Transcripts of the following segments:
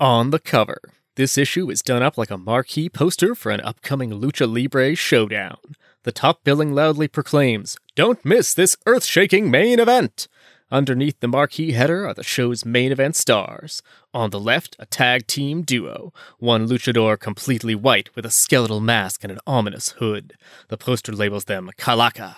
On the cover, this issue is done up like a marquee poster for an upcoming Lucha Libre showdown. The top billing loudly proclaims, Don't miss this earth shaking main event! Underneath the marquee header are the show's main event stars. On the left, a tag team duo, one luchador completely white with a skeletal mask and an ominous hood. The poster labels them Calaca.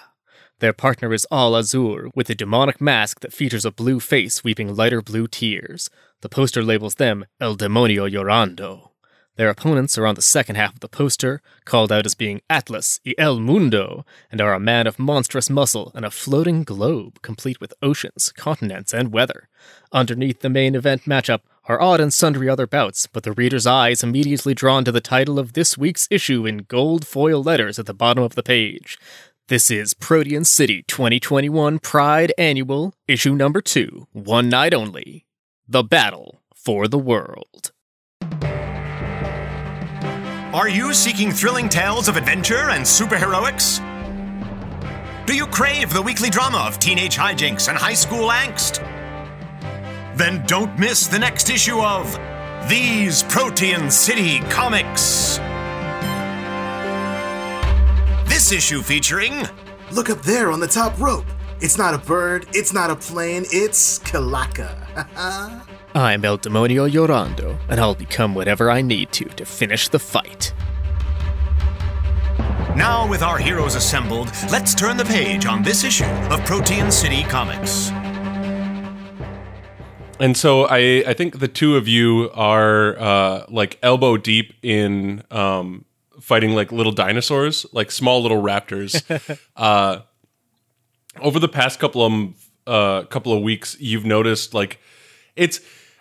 Their partner is all azure, with a demonic mask that features a blue face weeping lighter blue tears. The poster labels them El Demonio Llorando. Their opponents are on the second half of the poster, called out as being Atlas y El Mundo, and are a man of monstrous muscle and a floating globe, complete with oceans, continents, and weather. Underneath the main event matchup are odd and sundry other bouts, but the reader's eye is immediately drawn to the title of this week's issue in gold foil letters at the bottom of the page. This is Protean City 2021 Pride Annual, issue number two, one night only. The Battle for the World. Are you seeking thrilling tales of adventure and superheroics? Do you crave the weekly drama of teenage hijinks and high school angst? Then don't miss the next issue of These Protean City Comics. This issue featuring Look up there on the top rope. It's not a bird, it's not a plane, it's Calaca. I'm El Demonio Llorando, and I'll become whatever I need to to finish the fight. Now, with our heroes assembled, let's turn the page on this issue of Protean City Comics. And so I, I think the two of you are uh, like elbow deep in um, fighting like little dinosaurs, like small little raptors. uh, over the past couple of uh, couple of weeks, you've noticed like it's.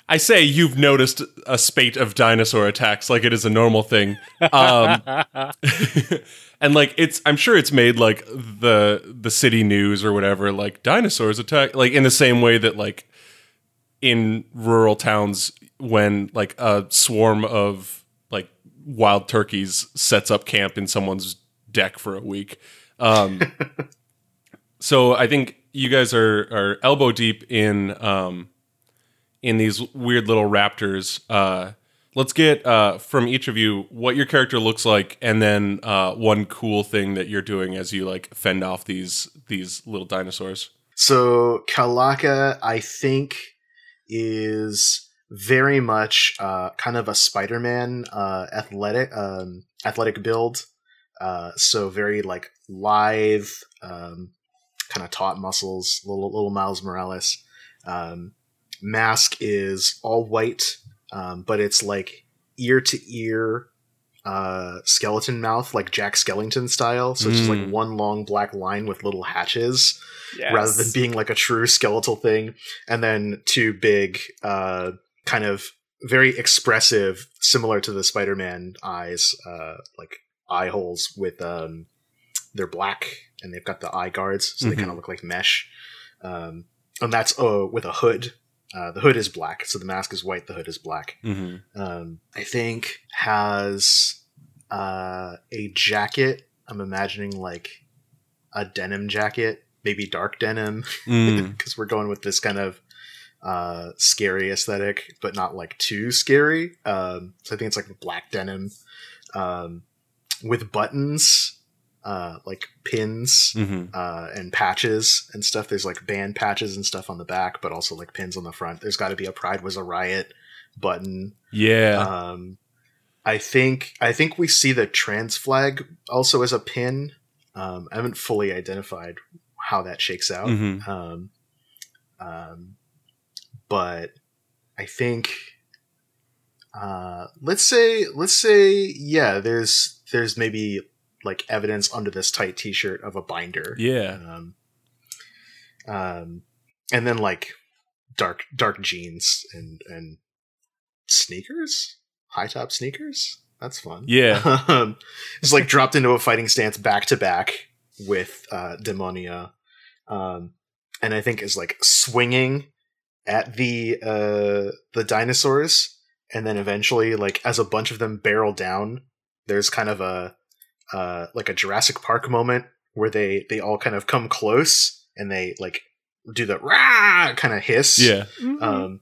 I say you've noticed a spate of dinosaur attacks like it is a normal thing. Um, and like it's I'm sure it's made like the the city news or whatever like dinosaurs attack like in the same way that like in rural towns when like a swarm of like wild turkeys sets up camp in someone's deck for a week. Um, so I think you guys are are elbow deep in um, in these weird little raptors. Uh, let's get uh, from each of you what your character looks like, and then uh, one cool thing that you're doing as you like fend off these these little dinosaurs. So Calaca, I think, is very much uh, kind of a Spider-Man uh, athletic um, athletic build. Uh, so very like lithe, um, kind of taut muscles, little little Miles Morales. Um, mask is all white, um, but it's like ear to ear uh, skeleton mouth, like Jack Skellington style. So it's just like Mm. one long black line with little hatches Yes. rather than being like a true skeletal thing. And then two big, uh, kind of very expressive, similar to the Spider-Man eyes, uh, like eye holes with um, they're black and they've got the eye guards, so they Mhm. kind of look like mesh. Um, and that's uh, with a hood. Uh, the hood is black, so the mask is white. The hood is black Mm-hmm. um, I think has uh, a jacket. I'm imagining like a denim jacket, maybe dark denim, Mm. because we're going with this kind of uh, scary aesthetic, but not like too scary. Um, so I think it's like black denim um, with buttons, uh, like pins hmm uh, and patches and stuff. There's like band patches and stuff on the back, but also like pins on the front. There's got to be a "Pride was a riot" button. Yeah. Um, I think I think we see the trans flag also as a pin. Um, I haven't fully identified how that shakes out. Mhm. Um, um, but I think uh, let's say let's say yeah, there's there's maybe like evidence under this tight T-shirt of a binder. yeah. Um, um, and then like dark dark jeans and and sneakers, high top sneakers. That's fun. Yeah. um, it's like dropped into a fighting stance back to back with uh, Demonio, um, and I think is like swinging at the uh, the dinosaurs, and then eventually, like as a bunch of them barrel down, there's kind of a uh, like a Jurassic Park moment where they they all kind of come close and they like do the rah kind of hiss. Yeah. Um,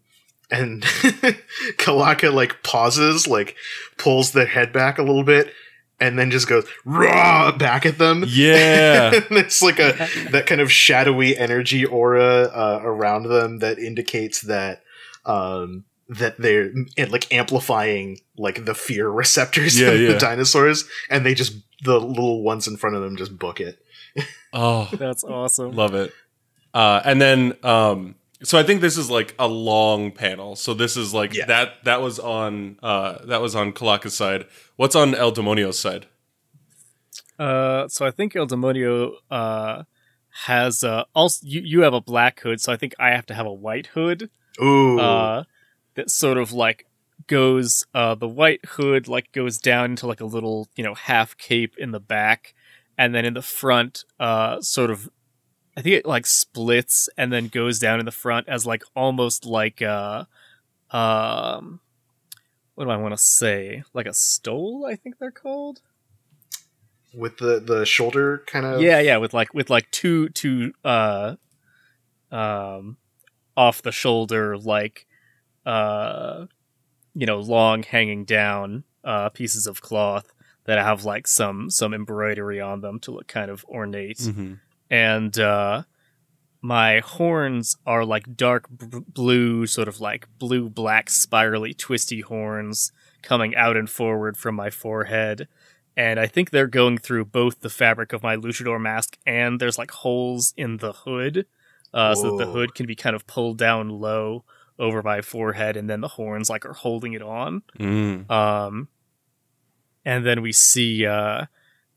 and Calaca like pauses, like pulls their head back a little bit, and then just goes raw back at them. Yeah. and it's like a that kind of shadowy energy aura uh, around them that indicates that um that they're mm, like amplifying like the fear receptors Yeah, of yeah. the dinosaurs and they just the little ones in front of them just book it oh, That's awesome. love it. Uh, and then, um, so I think this is like a long panel. So this is like Yeah. that. That was on. Uh, that was on Calaca's side. What's on El Demonio's side? Uh, so I think El Demonio uh has uh also you you have a black hood, so I think I have to have a white hood. ooh Uh, that sort of like goes uh the white hood like goes down into like a little you know half cape in the back, and then in the front uh sort of I think it like splits and then goes down in the front as like almost like uh um what do I want to say like a stole I think they're called. with the the shoulder kind of yeah yeah with like with like two two uh um off the shoulder like uh you know long hanging down uh pieces of cloth that have like some some embroidery on them to look kind of ornate. Mm-hmm. and uh my horns are like dark b- blue sort of like blue black spirally twisty horns coming out and forward from my forehead. And i think they're going through both the fabric of my luchador mask and there's like holes in the hood uh, so that the hood can be kind of pulled down low over my forehead and then the horns like are holding it on Mm. um, and then we see uh,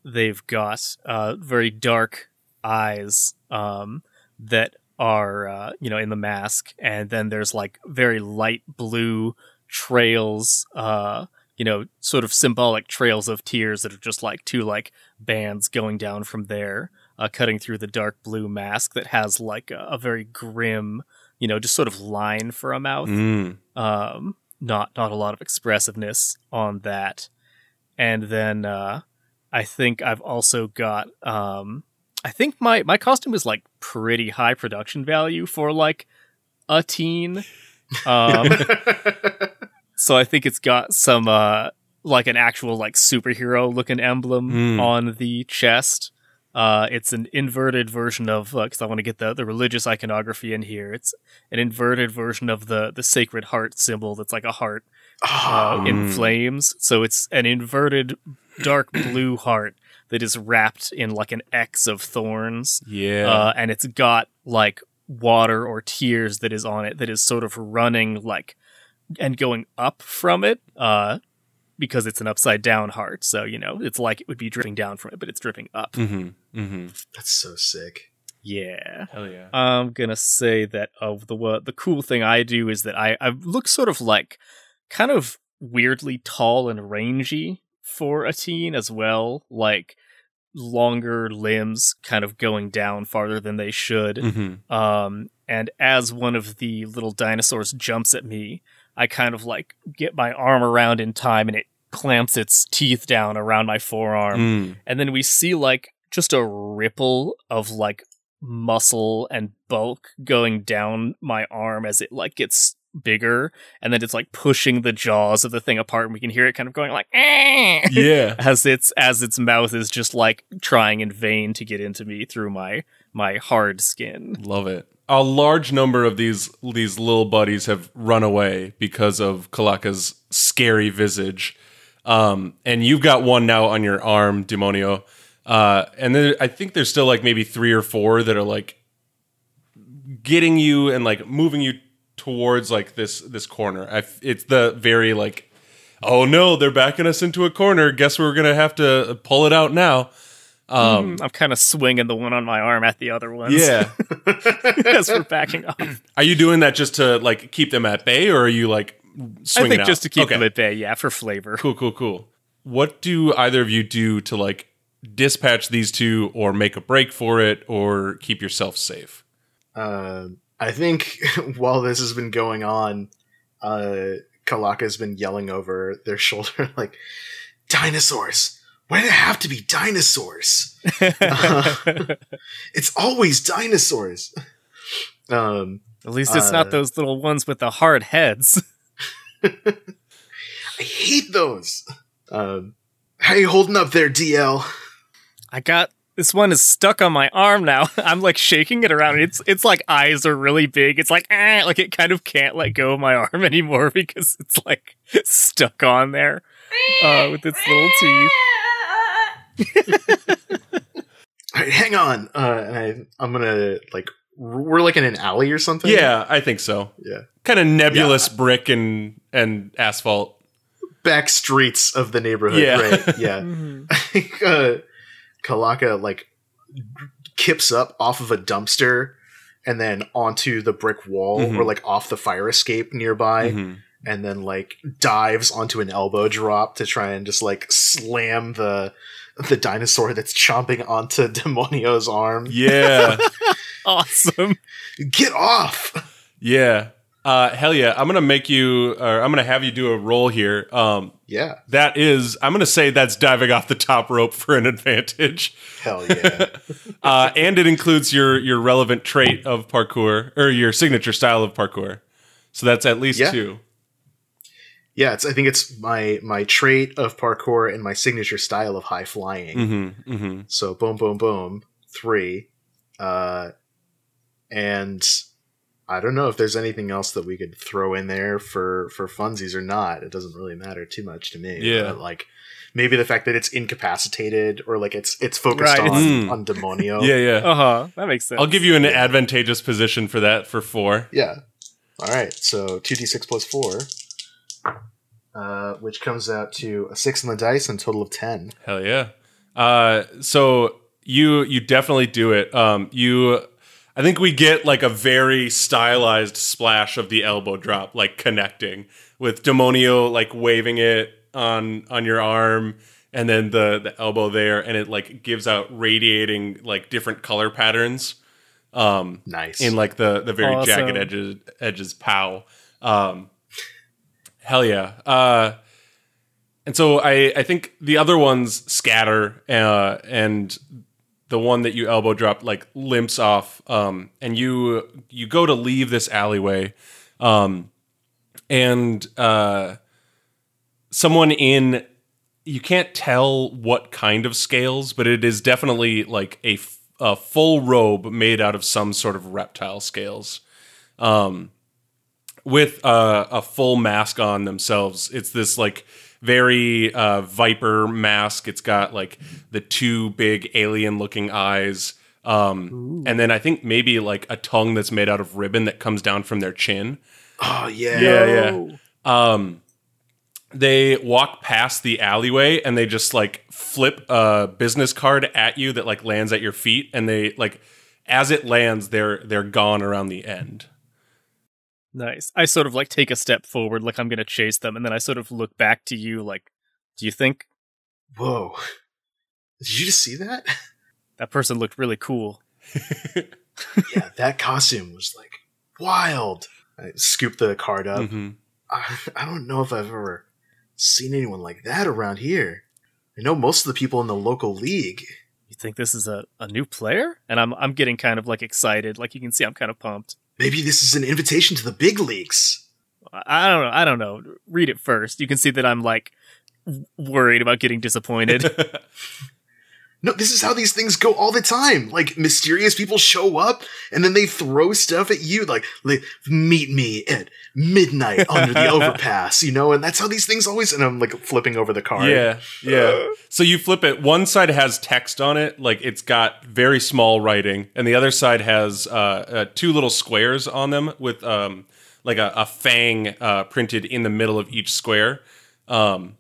they've got uh, very dark eyes um, that are uh, you know in the mask, and then there's like very light blue trails, uh, you know, sort of symbolic trails of tears that are just like two like bands going down from there, uh, cutting through the dark blue mask that has like a, a very grim, you know, just sort of line for a mouth Mm. um not not a lot of expressiveness on that and then uh i think i've also got um i think my my costume is like pretty high production value for like a teen um so i think it's got some uh like an actual like superhero looking emblem Mm. on the chest uh, it's an inverted version of because I want to get the, the religious iconography in here. It's an inverted version of the the sacred heart symbol. That's like a heart uh, Oh, in Mm. flames. So it's an inverted dark blue heart that is wrapped in like an X of thorns, Yeah. uh, and it's got like water or tears that is on it that is sort of running like and going up from it. Because it's an upside down heart, so you know it's like it would be dripping down from it, but it's dripping up. mm-hmm. Mm-hmm. that's so sick Yeah. Hell yeah. I'm gonna say that of the what the cool thing I do is that I I look sort of like kind of weirdly tall and rangy for a teen as well, like longer limbs kind of going down farther than they should. mm-hmm. Um, and as one of the little dinosaurs jumps at me, I kind of like get my arm around in time and it clamps its teeth down around my forearm Mm. and then we see like just a ripple of like muscle and bulk going down my arm as it like gets bigger and then it's like pushing the jaws of the thing apart and we can hear it kind of going like "Eh," Yeah. as its as its mouth is just like trying in vain to get into me through my my hard skin Love it. A large number of these these little buddies have run away because of Calaca's scary visage. Um, and you've got one now on your arm, Demonio. Uh, and then I think there's still like maybe three or four that are like getting you and like moving you towards like this this corner. It's the very like, oh no, they're backing us into a corner. Guess we're gonna have to pull it out now. Um, i'm kind of swinging the one on my arm at the other ones yeah. as we're backing up Are you doing that just to like keep them at bay, or are you like i think out? just to keep Okay. them at bay yeah for flavor Cool, cool, cool. What do either of you do to like dispatch these two, or make a break for it, or keep yourself safe? Um, I think while this has been going on, uh, Calaca's been yelling over their shoulder, like, dinosaurs! Why do they have to be dinosaurs? Uh, it's always dinosaurs! Um, At least it's Uh, not those little ones with the hard heads. I hate those. Um, how you holding up there, DL? I got this one is stuck on my arm now. I'm like shaking it around. It's it's like eyes are really big. It's like ah, like it kind of can't let go of my arm anymore because it's like stuck on there uh, with its little teeth. All right, hang on. Uh, and I, I'm gonna like we're like in an alley or something. Yeah, I think so. yeah. Kind of nebulous brick and and asphalt. Back streets of the neighborhood. Yeah. Right. Yeah. Mhm. I think uh, Calaca like kips up off of a dumpster and then onto the brick wall Mhm. or like off the fire escape nearby Mhm. and then like dives onto an elbow drop to try and just like slam the the dinosaur that's chomping onto Demonio's arm. Yeah, Awesome. Get off! yeah. Uh, hell yeah! I'm gonna make you, or I'm gonna have you do a roll here. Um, Yeah. that is, I'm gonna say that's diving off the top rope for an advantage, Hell yeah. uh, and it includes your your relevant trait of parkour or your signature style of parkour. So that's at least Yeah. two. Yeah, it's I think it's my my trait of parkour and my signature style of high flying. Mm-hmm, mm-hmm. So boom, boom, boom, three, uh, and I don't know if there's anything else that we could throw in there for for funsies or not. It doesn't really matter too much to me. Yeah. but, like maybe the fact that it's incapacitated or like it's it's focused Right, on it's- on demonio. Yeah, yeah. Uh huh. That makes sense. I'll give you an advantageous position for that for four. yeah. All right, so two d six plus four. Uh, which comes out to a six on the dice and a total of ten. Hell yeah. Uh, so you you definitely do it. Um, you, I think we get like a very stylized splash of the elbow drop, like connecting with Demonio like waving it on on your arm, and then the the elbow there, and it like gives out radiating like different color patterns. Um, Nice. in like the the very Awesome. jagged edges edges pow um hell yeah. Uh and so i i think the other ones scatter uh and the one that you elbow drop like limps off um and you you go to leave this alleyway um and uh someone in you can't tell what kind of scales but it is definitely like a, f- a full robe made out of some sort of reptile scales. Um with uh, a full mask on themselves. It's this like very uh, viper mask. It's got like the two big alien looking eyes um, and then i think maybe like a tongue that's made out of ribbon that comes down from their chin. Oh yeah. Yeah, yeah. um they walk past the alleyway and they just like flip a business card at you that like lands at your feet and they like as it lands they're they're gone around the end Nice. I sort of like take a step forward, like I'm gonna chase them, and then I sort of look back to you, like, do you think Whoa. Did you just see that? that person looked really cool? yeah, that costume was like wild. I scooped the card up. Mhm. I, I don't know if I've ever seen anyone like that around here. I know most of the people in the local league. You think this is a, a new player? And I'm I'm getting kind of like excited. Like you can see I'm kind of pumped. Maybe this is an invitation to the big leagues. I don't know. I don't know. Read it first. You can see that I'm like worried about getting disappointed. No, this is how these things go all the time. Like mysterious people show up and then they throw stuff at you, like, like meet me at midnight under the overpass, you know. And that's how these things always. And I'm like flipping over the card. yeah yeah so you flip it one side has text on it like it's got very small writing and the other side has uh, uh, two little squares on them with um, like a, a fang uh, printed in the middle of each square um,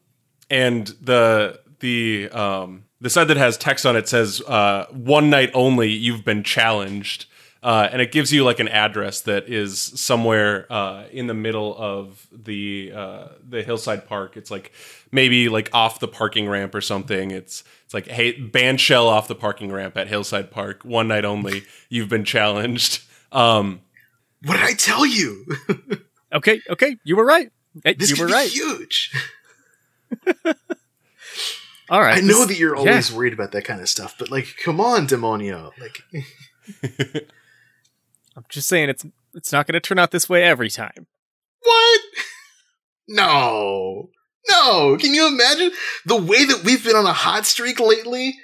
and the the um, the side that has text on it says uh, one night only you've been challenged uh, and it gives you like an address that is somewhere uh, in the middle of the uh, the hillside park it's like maybe like off the parking ramp or something it's it's like hey band shell off the parking ramp at hillside park one night only you've been challenged um, What did I tell you? okay, okay, you were right. Hey, This you could were be right. huge. All right. I know this- that you're yeah. always worried about that kind of stuff, but like, come on, Demonio. Like, I'm just saying it's It's not going to turn out this way every time. What? No. No. Can you imagine the way that we've been on a hot streak lately?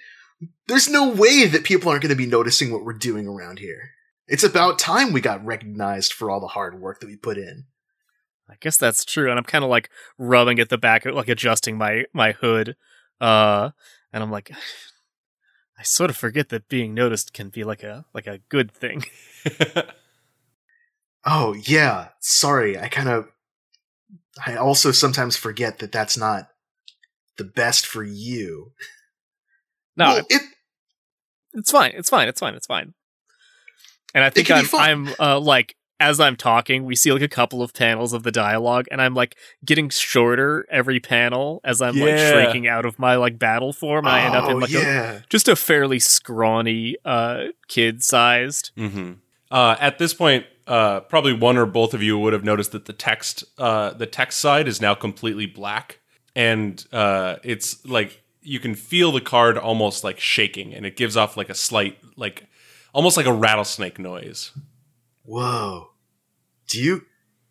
There's no way that people aren't going to be noticing what we're doing around here. It's about time we got recognized for all the hard work that we put in. I guess that's true. And I'm kind of like rubbing at the back, like adjusting my my hood. Uh, and I'm like, I sort of forget that being noticed can be like a like a good thing. Oh, yeah. Sorry. I kind of. I also sometimes forget that that's not the best for you. No, Well, it, it's fine. It's fine. It's fine. It's fine. And I think I'm. I'm uh, like as I'm talking, we see like a couple of panels of the dialogue, and I'm like getting shorter every panel as I'm like shrinking out of my like battle form, and I end up oh, in like a, just a fairly scrawny uh kid sized. hmm Uh, at this point, uh, probably one or both of you would have noticed that the text, uh, the text side is now completely black, and uh, it's like you can feel the card almost like shaking, and it gives off like a slight, like almost like a rattlesnake noise. Whoa. Do you.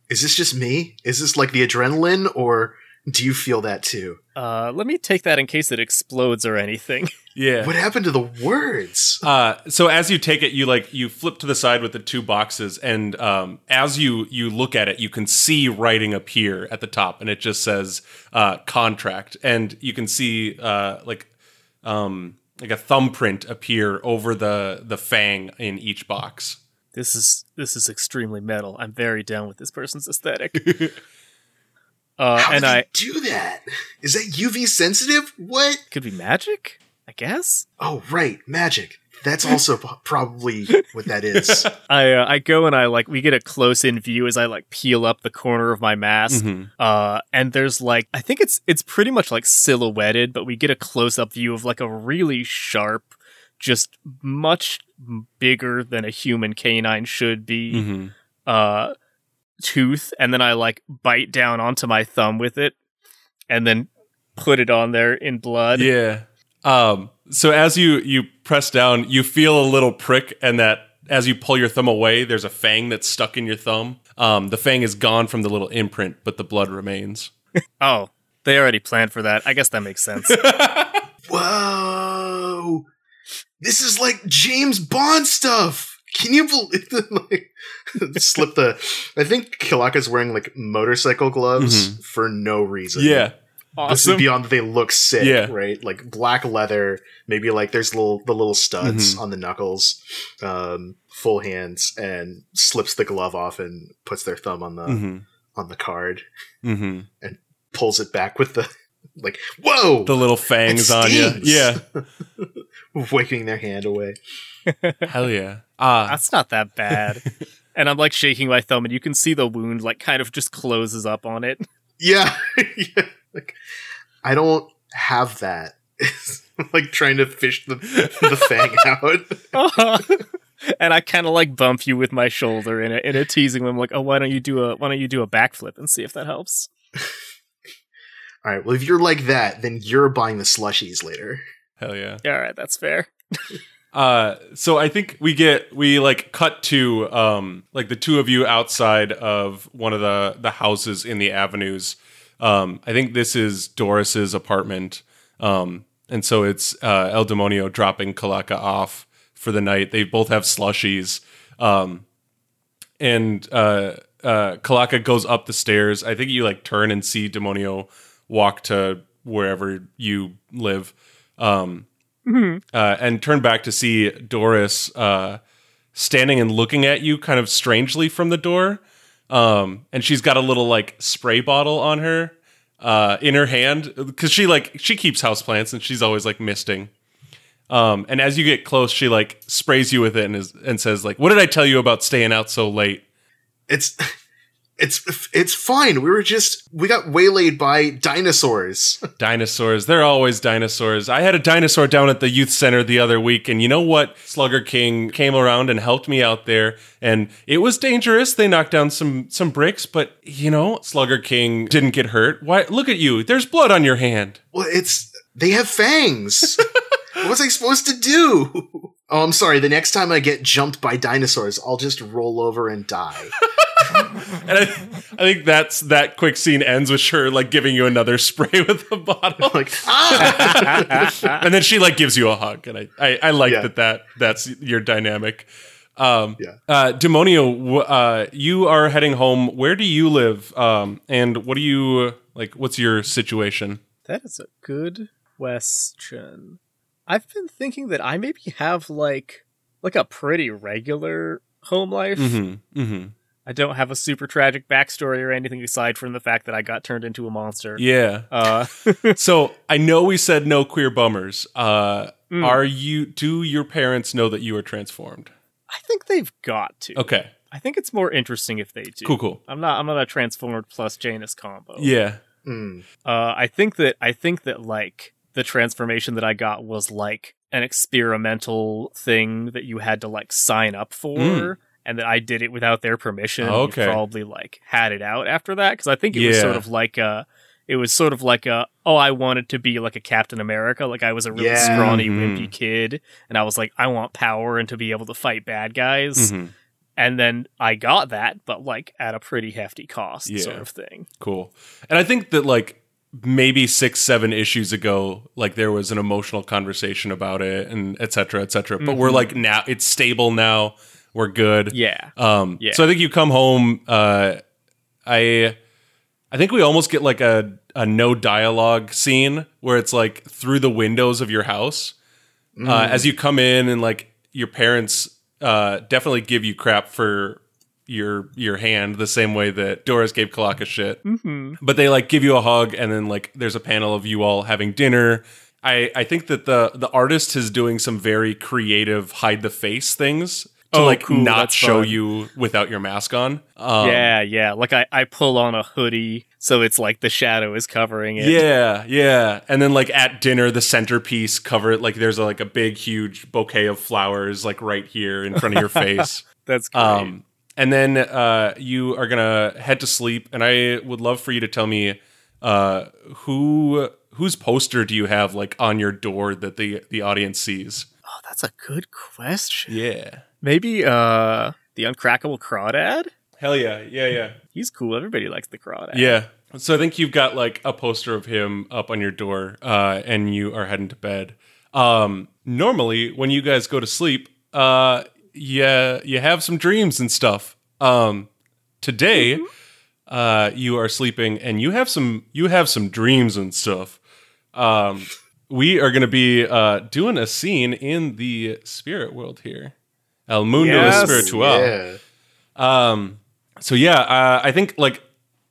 Is this just me? Is this like the adrenaline, or do you feel that too? Uh, let me take that in case it explodes or anything. Yeah. What happened to the words? Uh, so as you take it, you like you flip to the side with the two boxes, and um, as you you look at it, you can see writing appear at the top, and it just says uh, contract, and you can see uh, like um, like a thumbprint appear over the the fang in each box. This is this is extremely metal. I'm very down with this person's aesthetic. uh, How and did I they do that? Is that UV sensitive? What? could be magic, I guess. Oh, right, magic. That's also probably what that is. I uh, I go and I like we get a close in view as I like peel up the corner of my mask. Mhm. Uh, and there's like I think it's it's pretty much like silhouetted, but we get a close up view of like a really sharp, just much bigger than a human canine should be. Mhm. uh tooth and then I like bite down onto my thumb with it and then put it on there in blood. Yeah. Um, so as you you press down, you feel a little prick, and that as you pull your thumb away, there's a fang that's stuck in your thumb. Um, the fang is gone from the little imprint, but the blood remains. Oh, they already planned for that. I guess that makes sense. Whoa! This is like James Bond stuff. Can you believe like slip the? I think Calaca's wearing like motorcycle gloves for no reason. Yeah. This is awesome. beyond that they look sick, Yeah. right? Like black leather, maybe like there's little the little studs Mhm. on the knuckles, um, full hands, and slips the glove off and puts their thumb on the hmm on the card, hmm pulls it back with the like, whoa, The little fangs on you. stings. Yeah. waving their hand away. Hell yeah. Ah. That's not that bad. and I'm like shaking my thumb and you can see the wound like kind of just closes up on it. Yeah, yeah. Like, I don't have that. Like trying to fish the the fang out. and I kind of like bump you with my shoulder in a in a teasing way. I'm like, "Oh, why don't you do a why don't you do a backflip and see if that helps?" All right. Well, if you're like that, then you're buying the slushies later. Hell yeah. Yeah, all right, that's fair. Uh, so I think we get we like cut to um like the two of you outside of one of the the houses in the avenues. Um, I think this is Doris's apartment. Um, and so it's uh, El Demonio dropping Calaca off for the night. They both have slushies. Um, and uh, uh, Calaca goes up the stairs. I think you like turn and see Demonio walk to wherever you live. Um, uh, and turn back to see Doris uh, standing and looking at you kind of strangely from the door. Um, and she's got a little like spray bottle on her uh, in her hand because she like she keeps houseplants and she's always like misting. Um, and as you get close, she like sprays you with it and is, and says like, "What did I tell you about staying out so late?" It's it's it's fine. We were just we got waylaid by dinosaurs. Dinosaurs. They're always dinosaurs. I had a dinosaur down at the youth center the other week, and you know what? Slugger King came around and helped me out there, and it was dangerous. They knocked down some some bricks, but you know, Slugger King didn't get hurt. Why? Look at you. There's blood on your hand. well, it's they have fangs. what was I supposed to do? Oh, I'm sorry. The next time I get jumped by dinosaurs, I'll just roll over and die. And I, I think that's that quick scene ends with her like giving you another spray with a bottle, like, ah! and then she like gives you a hug, and I I, I like Yeah. that that that's your dynamic. Um, Yeah. uh, Demonio, w- uh, you are heading home. Where do you live? Um, and what do you like? What's your situation? That is a good question. I've been thinking that I maybe have like like a pretty regular home life. Mm-hmm. Mm-hmm. I don't have a super tragic backstory or anything aside from the fact that I got turned into a monster. Yeah. Uh, So I know we said no queer bummers. Uh, Mm. Are you? Do your parents know that you are transformed? I think they've got to. Okay. I think it's more interesting if they do. Cool. Cool. I'm not. I'm not a transformed plus Janus combo. Yeah. Mm. Uh, I think that I think that like the transformation that I got was like an experimental thing that you had to like sign up for, Mm. And that I did it without their permission. Oh, okay. probably like had it out after that because I think it was sort of like a. It was sort of like a oh I wanted to be like a Captain America like I was a really Yeah. scrawny Mhm. wimpy kid and I was like I want power and to be able to fight bad guys Mhm. and then I got that but like at a pretty hefty cost Yeah. sort of thing Cool. And I think that like maybe six, seven issues ago, like there was an emotional conversation about it and et cetera, et cetera. But we're Mhm. like now it's stable now. We're good. yeah Um, Yeah. So I think you come home. Uh, I, I think we almost get like a a no dialogue scene where it's like through the windows of your house uh, as you come in and like your parents uh, definitely give you crap for your your hand the same way that Doris gave Calaca shit. mm-hmm. But they like give you a hug and then like there's a panel of you all having dinner. I, I think that the the artist is doing some very creative hide the face things Oh, like cool, not show fun. you without your mask on. Um, yeah, yeah. Like I, I pull on a hoodie so it's like the shadow is covering it. Yeah, yeah. And then like at dinner, the centerpiece cover it like there's a, like a big, huge bouquet of flowers like right here in front of your face. That's great. Um, and then uh, you are gonna head to sleep, and I would love for you to tell me uh, who whose poster do you have like on your door that the the audience sees? oh, that's a good question. Yeah, Maybe uh the uncrackable crawdad? hell yeah, yeah, yeah, He's cool. Everybody likes the crawdad. yeah. So I think you've got like a poster of him up on your door, uh, and you are heading to bed. Um, normally, when you guys go to sleep, uh, yeah, you have some dreams and stuff. Um, today, uh, you are sleeping and you have some you have some dreams and stuff. Um, we are going to be uh, doing a scene in the spirit world here, El Mundo Yes, Espiritual. Yeah. Um, so yeah, uh, I think like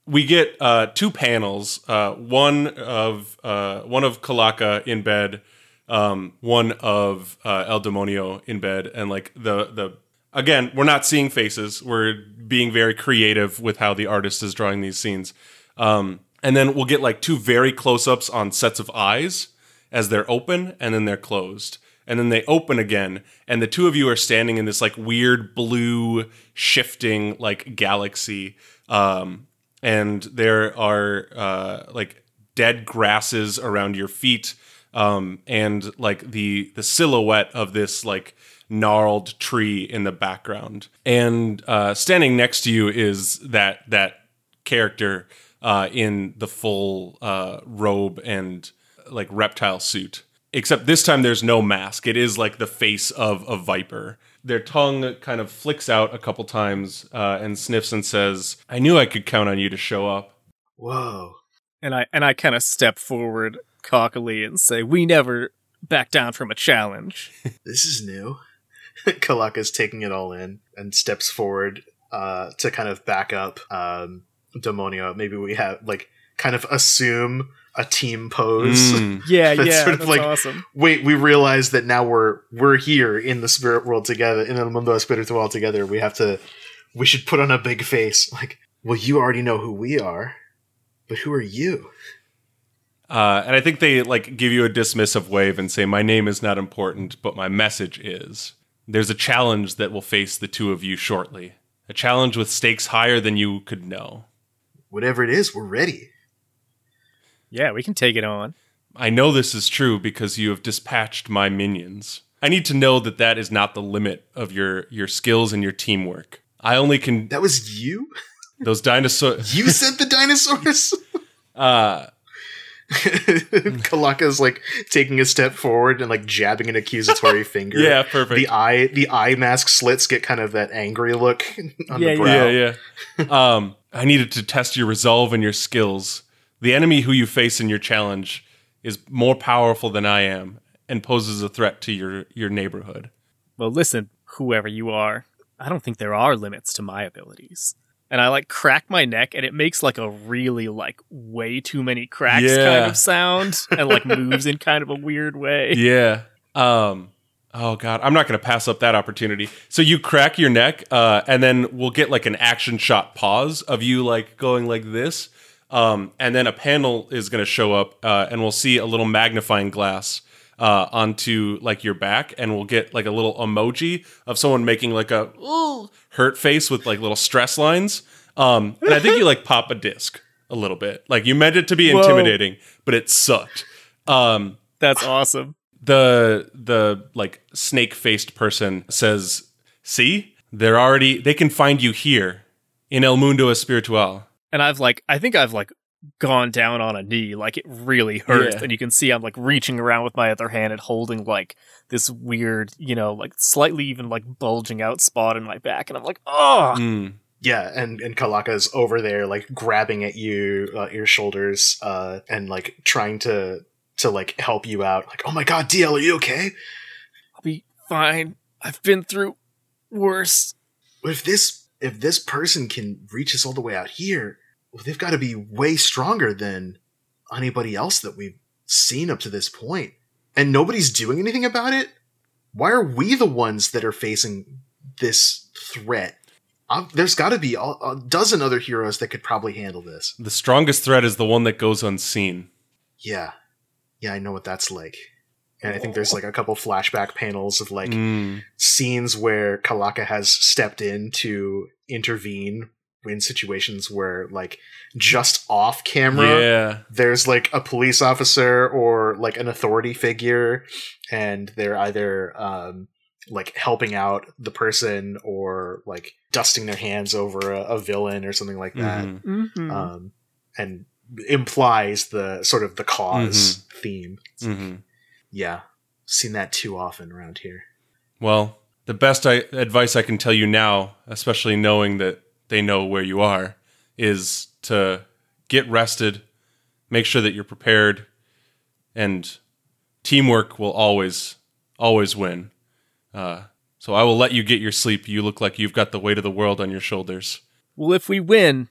we get uh, two panels. Uh, one of uh, one of Calaca in bed, um, one of uh, El Demonio in bed, and like the the again, we're not seeing faces. We're being very creative with how the artist is drawing these scenes. Um, and then we'll get like two very close ups on sets of eyes as they're open and then they're closed. And then they open again, and the two of you are standing in this like weird blue shifting like galaxy. Um, and there are uh, like dead grasses around your feet, um, and like the the silhouette of this like gnarled tree in the background. And uh, standing next to you is that that character uh, in the full uh, robe and like reptile suit. Except this time there's no mask. It is like the face of a viper. Their tongue kind of flicks out a couple times uh, and sniffs and says, "I knew I could count on you to show up." Whoa. And I and I kind of step forward cockily and say, "We never back down from a challenge." This is new. Calaca's taking it all in and steps forward uh, to kind of back up um, Demonio. Maybe we have like kind of assume a team pose. Mm. Yeah, That's yeah, sort of that's like- awesome. Wait, we realize that now we're we're here in the spirit world together, in the mundo espiritual world together. We have to. We should put on a big face. Like, well, you already know who we are, but who are you? Uh, and I think they like give you a dismissive wave and say, "My name is not important, but my message is." There's a challenge that will face the two of you shortly. A challenge with stakes higher than you could know. Whatever it is, we're ready. Yeah, we can take it on. I know this is true because you have dispatched my minions. I need to know that that is not the limit of your your skills and your teamwork. I only can That was you? those dinosaurs. You sent the dinosaurs? Uh, Calaca's like taking a step forward and like jabbing an accusatory finger. yeah, perfect. The eye the eye mask slits get kind of that angry look on Yeah, the brow. Yeah, yeah. um, I needed to test your resolve and your skills. The enemy who you face in your challenge is more powerful than I am and poses a threat to your your neighborhood. Well, listen, whoever you are, I don't think there are limits to my abilities. And I like crack my neck, and it makes like a really like way too many cracks Yeah. kind of sound, and like moves in kind of a weird way. Yeah. Um. Oh God, I'm not going to pass up that opportunity. So you crack your neck, uh, and then we'll get like an action shot pause of you like going like this, um, and then a panel is going to show up, uh, and we'll see a little magnifying glass uh, onto like your back, and we'll get like a little emoji of someone making like a "Ooh," hurt face with like little stress lines. Um, and I think you like pop a disc a little bit. Like you meant it to be Whoa. intimidating, but it sucked. Um, That's awesome. the the like snake faced person says, "See, they're already they can find you here in El Mundo Espiritual." And I've like, I think I've like gone down on a knee, like it really hurts. Yeah. And you can see I'm like reaching around with my other hand and holding like this weird, you know, like slightly even like bulging out spot in my back. And I'm like, oh, Mm. Yeah, and and Calaca's over there like grabbing at you uh, your shoulders uh and like trying to to like help you out. Like, "Oh my god, DL, are you okay?" I'll be fine. I've been through worse. if this if this person can reach us all the way out here, well, they've got to be way stronger than anybody else that we've seen up to this point. And nobody's doing anything about it. Why are we the ones that are facing this threat? Um, there's got to be a, a dozen other heroes that could probably handle this. The strongest threat is the one that goes unseen. Yeah, yeah, I know what that's like. And I think there's like a couple flashback panels of like Mm. scenes where Calaca has stepped in to intervene in situations where like just off camera Yeah. there's like a police officer or like an authority figure and they're either um like helping out the person or like dusting their hands over a, a villain or something like that Mhm. Mm-hmm. um and implies the sort of the because theme Mhm. yeah seen that too often around here Well, the best I, advice I can tell you now, especially knowing that they know where you are, is to get rested, make sure that you're prepared, and teamwork will always, always win. Uh, so I will let you get your sleep. You look like you've got the weight of the world on your shoulders. Well, if we win,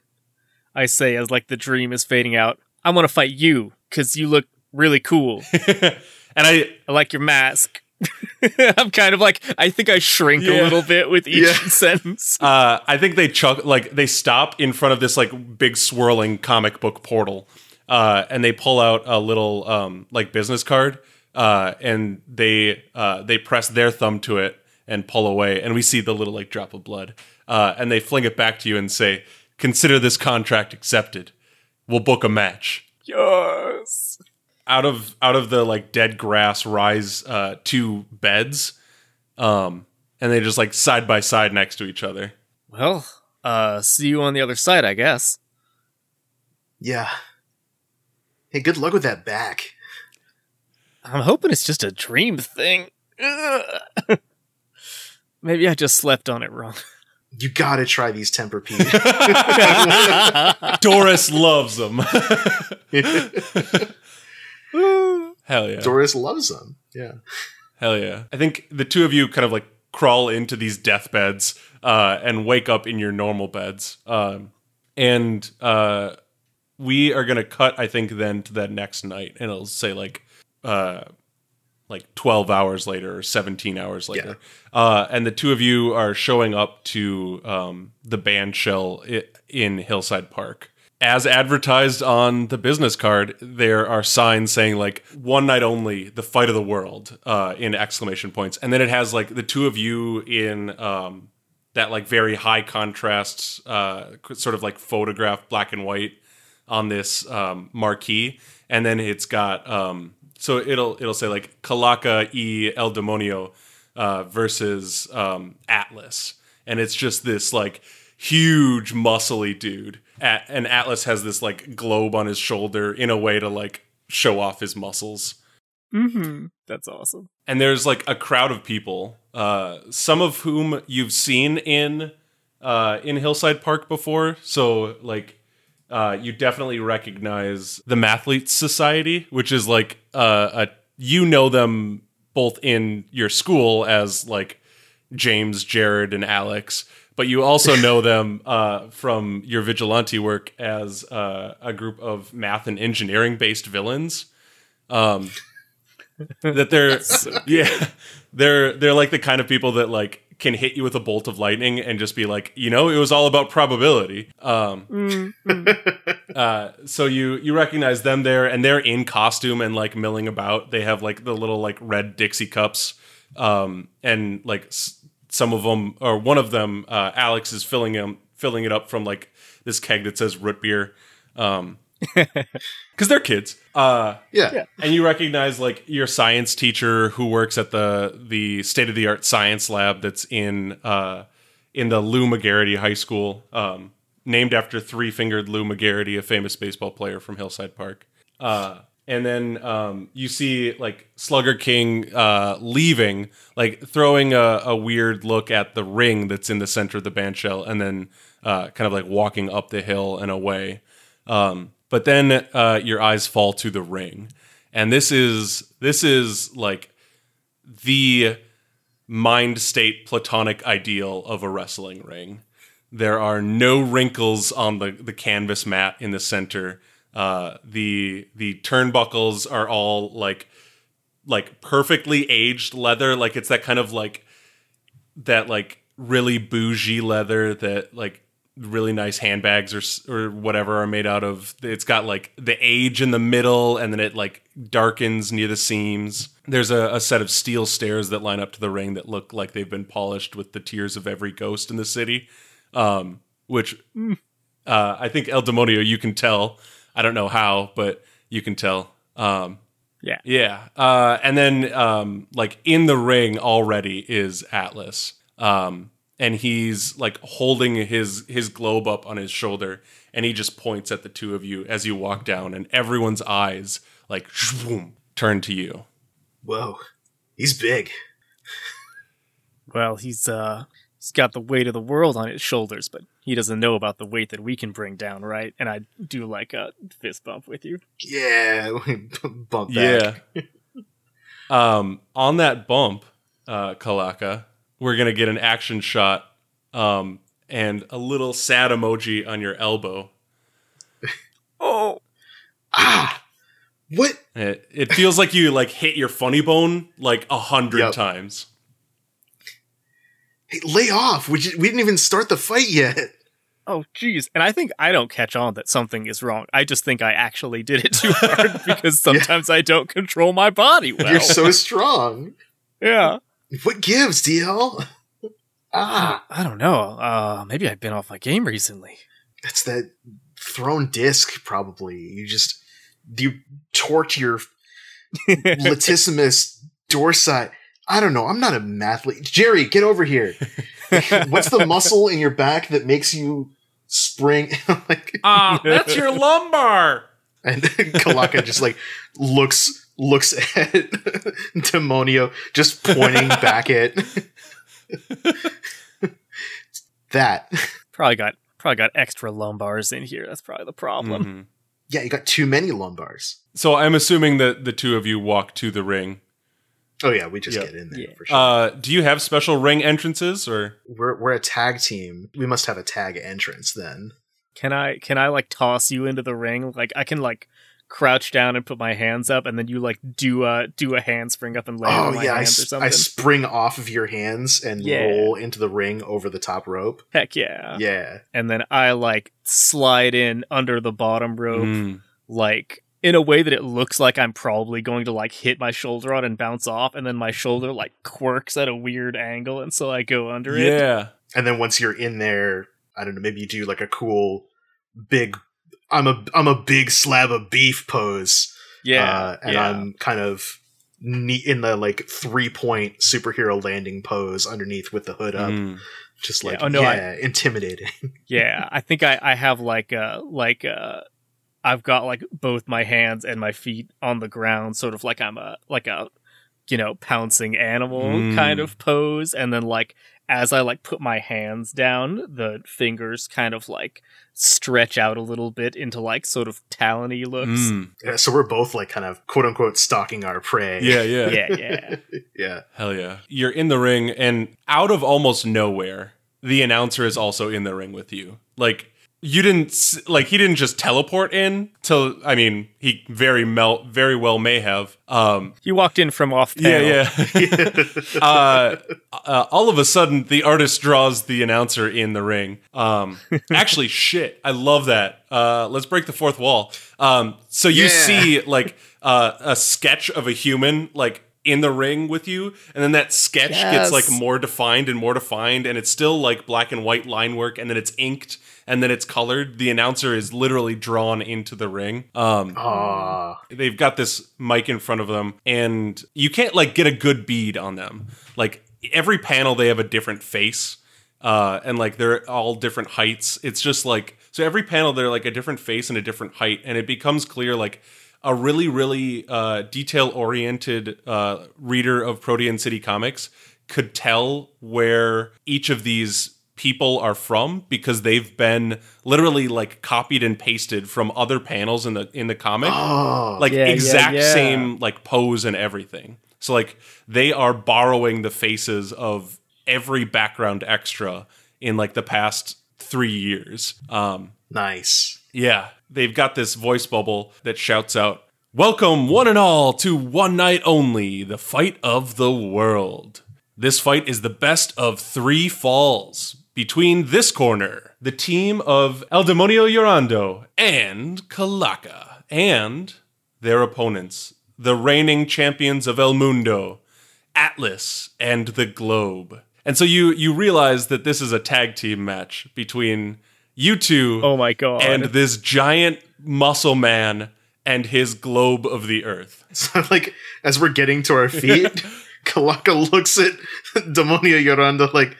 I say as like the dream is fading out, I want to fight you because you look really cool. and I, I like your mask. I'm kind of like I think I shrink a little bit with each Yeah. sentence. uh, I think they chuck like they stop in front of this like big swirling comic book portal, uh, and they pull out a little um, like business card, uh, and they uh, they press their thumb to it and pull away, and we see the little like drop of blood, uh, and they fling it back to you and say, "Consider this contract accepted. We'll book a match." Yes. Out of out of the like dead grass rise uh two beds um and they just like side by side next to each other Well, uh, see you on the other side, I guess. yeah hey good luck with that back I'm hoping it's just a dream thing. Maybe I just slept on it wrong. you gotta try these Tempur-Pedic. doris loves them hell yeah. Doris loves them. Yeah. hell yeah. I think the two of you kind of like crawl into these deathbeds uh and wake up in your normal beds. Um and uh we are gonna cut i think then to that next night. And it'll say like uh like 12 hours later or 17 hours later. Uh and the two of you are showing up to um the band shell in hillside park as advertised on the business card there are signs saying like one night only the fight of the world uh in exclamation points and then it has like the two of you in um that like very high contrast uh sort of like photograph black and white on this um, marquee, and then it's got um, so it'll it'll say like Calaca e El Demonio uh, versus um, Atlas, and it's just this like huge muscly dude. At, and Atlas has this like globe on his shoulder in a way to like show off his muscles. Mm-hmm. That's awesome. And there's like a crowd of people, uh, some of whom you've seen in uh, in Hillside Park before. So like uh, you definitely recognize the Mathletes Society, which is like uh, a you know them both in your school as like James, Jared, and Alex, but you also know them uh, from your vigilante work as uh, a group of math and engineering based villains. Um, that they're yeah, they're they're like the kind of people that like can hit you with a bolt of lightning and just be like, you know, it was all about probability. Um, uh, so you you recognize them there, and they're in costume and like milling about. They have like the little like red Dixie cups, um, and like s- some of them or one of them, uh, Alex is filling them filling it up from like this keg that says root beer. Um, because they're kids. Uh, Yeah. and you recognize like your science teacher who works at the the state of the art science lab that's in uh, in the Lou McGarity High School, um, named after three fingered Lou McGarity, a famous baseball player from Hillside Park. Uh, and then um, you see like Slugger King uh, leaving, like throwing a, a weird look at the ring that's in the center of the band shell, and then uh, kind of like walking up the hill and away. Um, but then uh, your eyes fall to the ring, and this is this is like the mind state platonic ideal of a wrestling ring. There are no wrinkles on the, the canvas mat in the center. Uh, the the turnbuckles are all like like perfectly aged leather. Like it's that kind of like that like really bougie leather that like really nice handbags or or whatever are made out of. It's got like the age in the middle, and then it like darkens near the seams. There's a, a set of steel stairs that line up to the ring that look like they've been polished with the tears of every ghost in the city. Um, which uh, I think El Demonio, you can tell. I don't know how, but you can tell. Um, Yeah. yeah. Uh, and then, um, like, in the ring already is Atlas. Um, and he's like holding his his globe up on his shoulder, and he just points at the two of you as you walk down, and everyone's eyes like shwoom, turn to you. Whoa. He's big. Well, he's uh he's got the weight of the world on his shoulders, but he doesn't know about the weight that we can bring down, right? And I do like a fist bump with you. Yeah. Bump back. Yeah. um, on that bump, uh, Calaca, we're gonna get an action shot, um, and a little sad emoji on your elbow. Oh, Ah. What? It, it feels like you like hit your funny bone like a hundred Yep. times. Hey, lay off. We, ju- we didn't even start the fight yet. oh, geez. And I think I don't catch on that something is wrong. I just think I actually did it too hard because sometimes I don't control my body well. You're so strong. yeah. What gives, DL? ah. I don't know. Uh, maybe I've been off my game recently. That's that thrown disc, probably. You just. You torch your latissimus dorsi. I don't know. I'm not a mathlete. Jerry, get over here. What's the muscle in your back that makes you spring? like, Ah, that's your lumbar. and Calaca just like looks looks at Demonio, just pointing back at that. Probably got probably got extra lumbars in here. That's probably the problem. Mhm. Yeah, you got too many lumbars. So I'm assuming that the two of you walk to the ring. Oh yeah, we just Yeah. get in there Yeah. for sure. Uh, do you have special ring entrances or? we're we're a tag team. We must have a tag entrance then. Can I can I like toss you into the ring? Like I can like crouch down and put my hands up, and then you like do a do a handspring up and land Oh on my yeah, I, hands or something. I spring off of your hands and Yeah. roll into the ring over the top rope. Heck yeah. Yeah. And then I like slide in under the bottom rope, Mm. like in a way that it looks like I'm probably going to like hit my shoulder on and bounce off, and then my shoulder like quirks at a weird angle, and so I go under it. Yeah. And then once you're in there, I don't know, maybe you do like a cool big I'm a I'm a big slab of beef pose. Yeah, uh, and yeah. I'm kind of neat in the like three point superhero landing pose underneath with the hood up, Mm. just Yeah, like oh, no, I- yeah, intimidating. yeah. I think I, I have like uh like uh I've got like both my hands and my feet on the ground, sort of like I'm a like a you know pouncing animal Mm. kind of pose, and then like as I like put my hands down, the fingers kind of like stretch out a little bit into like sort of talony looks. Mm. Yeah, so we're both like kind of quote unquote stalking our prey. Yeah, yeah. Yeah, yeah. yeah. Hell yeah. You're in the ring, and out of almost nowhere, the announcer is also in the ring with you. Like, you didn't, like, he didn't just teleport in till, I mean, he very mel- very well may have. Um, You walked in from off yeah, panel. yeah. uh, uh, all of a sudden, the artist draws the announcer in the ring. Um, actually, shit, I love that. Uh, let's break the fourth wall. Um, so you Yeah. see like uh, a sketch of a human like in the ring with you, and then that sketch gets like more defined and more defined, and it's still like black and white line work, and then it's inked. And then it's colored. The announcer is literally drawn into the ring. Um, Aw. they've got this mic in front of them and you can't like get a good bead on them like every panel they have a different face uh and like they're all different heights it's just like so every panel they're like a different face and a different height and it becomes clear like a really really uh detail oriented uh reader of protean city comics could tell where each of these people are from because they've been literally like copied and pasted from other panels in the in the comic Oh. like Yeah, yeah, exact yeah. same like pose and everything. So like they are borrowing the faces of every background extra in like the past three years. Um, nice. Yeah, they've got this voice bubble that shouts out, "Welcome one and all to one night only, the fight of the world." This fight is the best of three falls between this corner, the team of El Demonio Llorando and Calaca, and their opponents, the reigning champions of El Mundo, Atlas and the Globe. And so you you realize that this is a tag team match between you two Oh my god. and this giant muscle man and his globe of the earth. So like as we're getting to our feet, Calaca looks at Demonio Llorando like,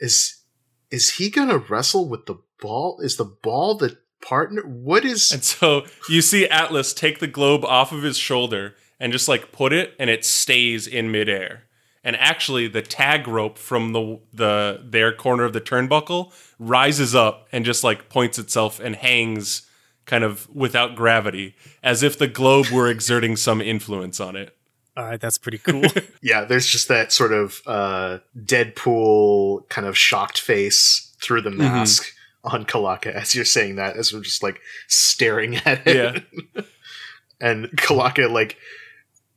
is is he gonna wrestle with the ball? Is the ball the partner? What is And so you see Atlas take the globe off of his shoulder and just like put it and it stays in midair. And actually the tag rope from the the their corner of the turnbuckle rises up and just like points itself and hangs kind of without gravity as if the globe were exerting some influence on it. All right, that's pretty cool. yeah, there's just that sort of uh Deadpool kind of shocked face through the mask on Calaca as you're saying that, as we're just like staring at it. Yeah. and Calaca like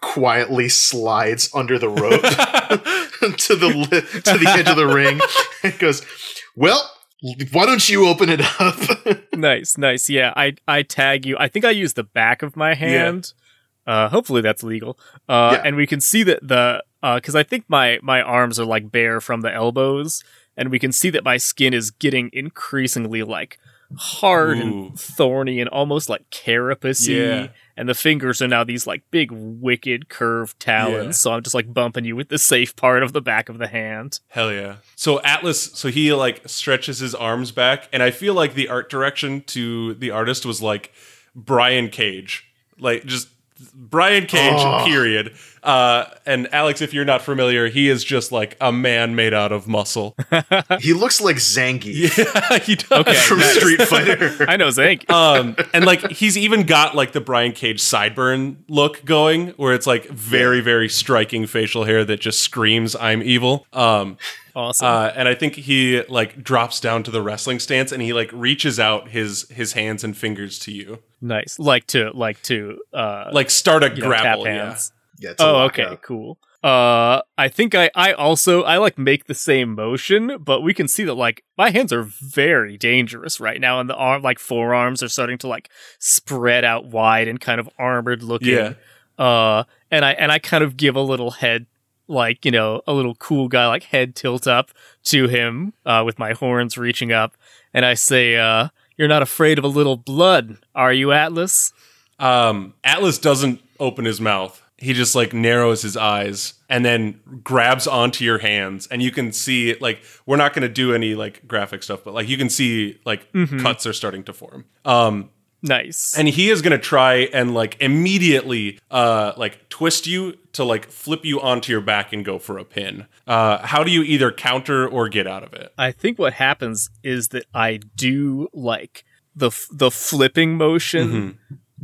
quietly slides under the rope to the li- to the edge of the ring and goes, "Well, why don't you open it up?" nice, nice. Yeah, I I tag you. I think I use the back of my hand. Uh, hopefully that's legal. Uh, Yeah. and we can see that the because I think my my arms are like bare from the elbows, and we can see that my skin is getting increasingly like hard Ooh. and thorny and almost like carapacey. Yeah. And the fingers are now these like big wicked curved talons. Yeah. So I'm just like bumping you with the safe part of the back of the hand. Hell yeah. So Atlas, so he like stretches his arms back, and I feel like the art direction to the artist was like Brian Cage. Like just Brian Cage, Oh. period. Uh, and Alex, if you're not familiar, he is just like a man made out of muscle. he looks like Zangief yeah, he does. Okay, from nice. Street Fighter. I know Zank. um, and like he's even got like the Brian Cage sideburn look going, where it's like very, very striking facial hair that just screams "I'm evil." Um, awesome. uh, and I think he like drops down to the wrestling stance and he like reaches out his his hands and fingers to you, nice. Like to like to uh like start a you know, tap grapple. Yeah. Yeah, Oh, okay, up. cool. Uh, I think I I also I like make the same motion, but we can see that like my hands are very dangerous right now, and the arm like forearms are starting to like spread out wide and kind of armored looking. Yeah. Uh, and I and I kind of give a little head like you know a little cool guy like head tilt up to him uh, with my horns reaching up, and I say, uh, "You're not afraid of a little blood, are you, Atlas?" Um, Atlas doesn't open his mouth. He just like narrows his eyes and then grabs onto your hands, and you can see like we're not going to do any like graphic stuff, but like you can see like cuts are starting to form. Um, Nice. and he is going to try and like immediately uh like twist you to like flip you onto your back and go for a pin. Uh, how do you either counter or get out of it? I think what happens is that I do like the f- the flipping motion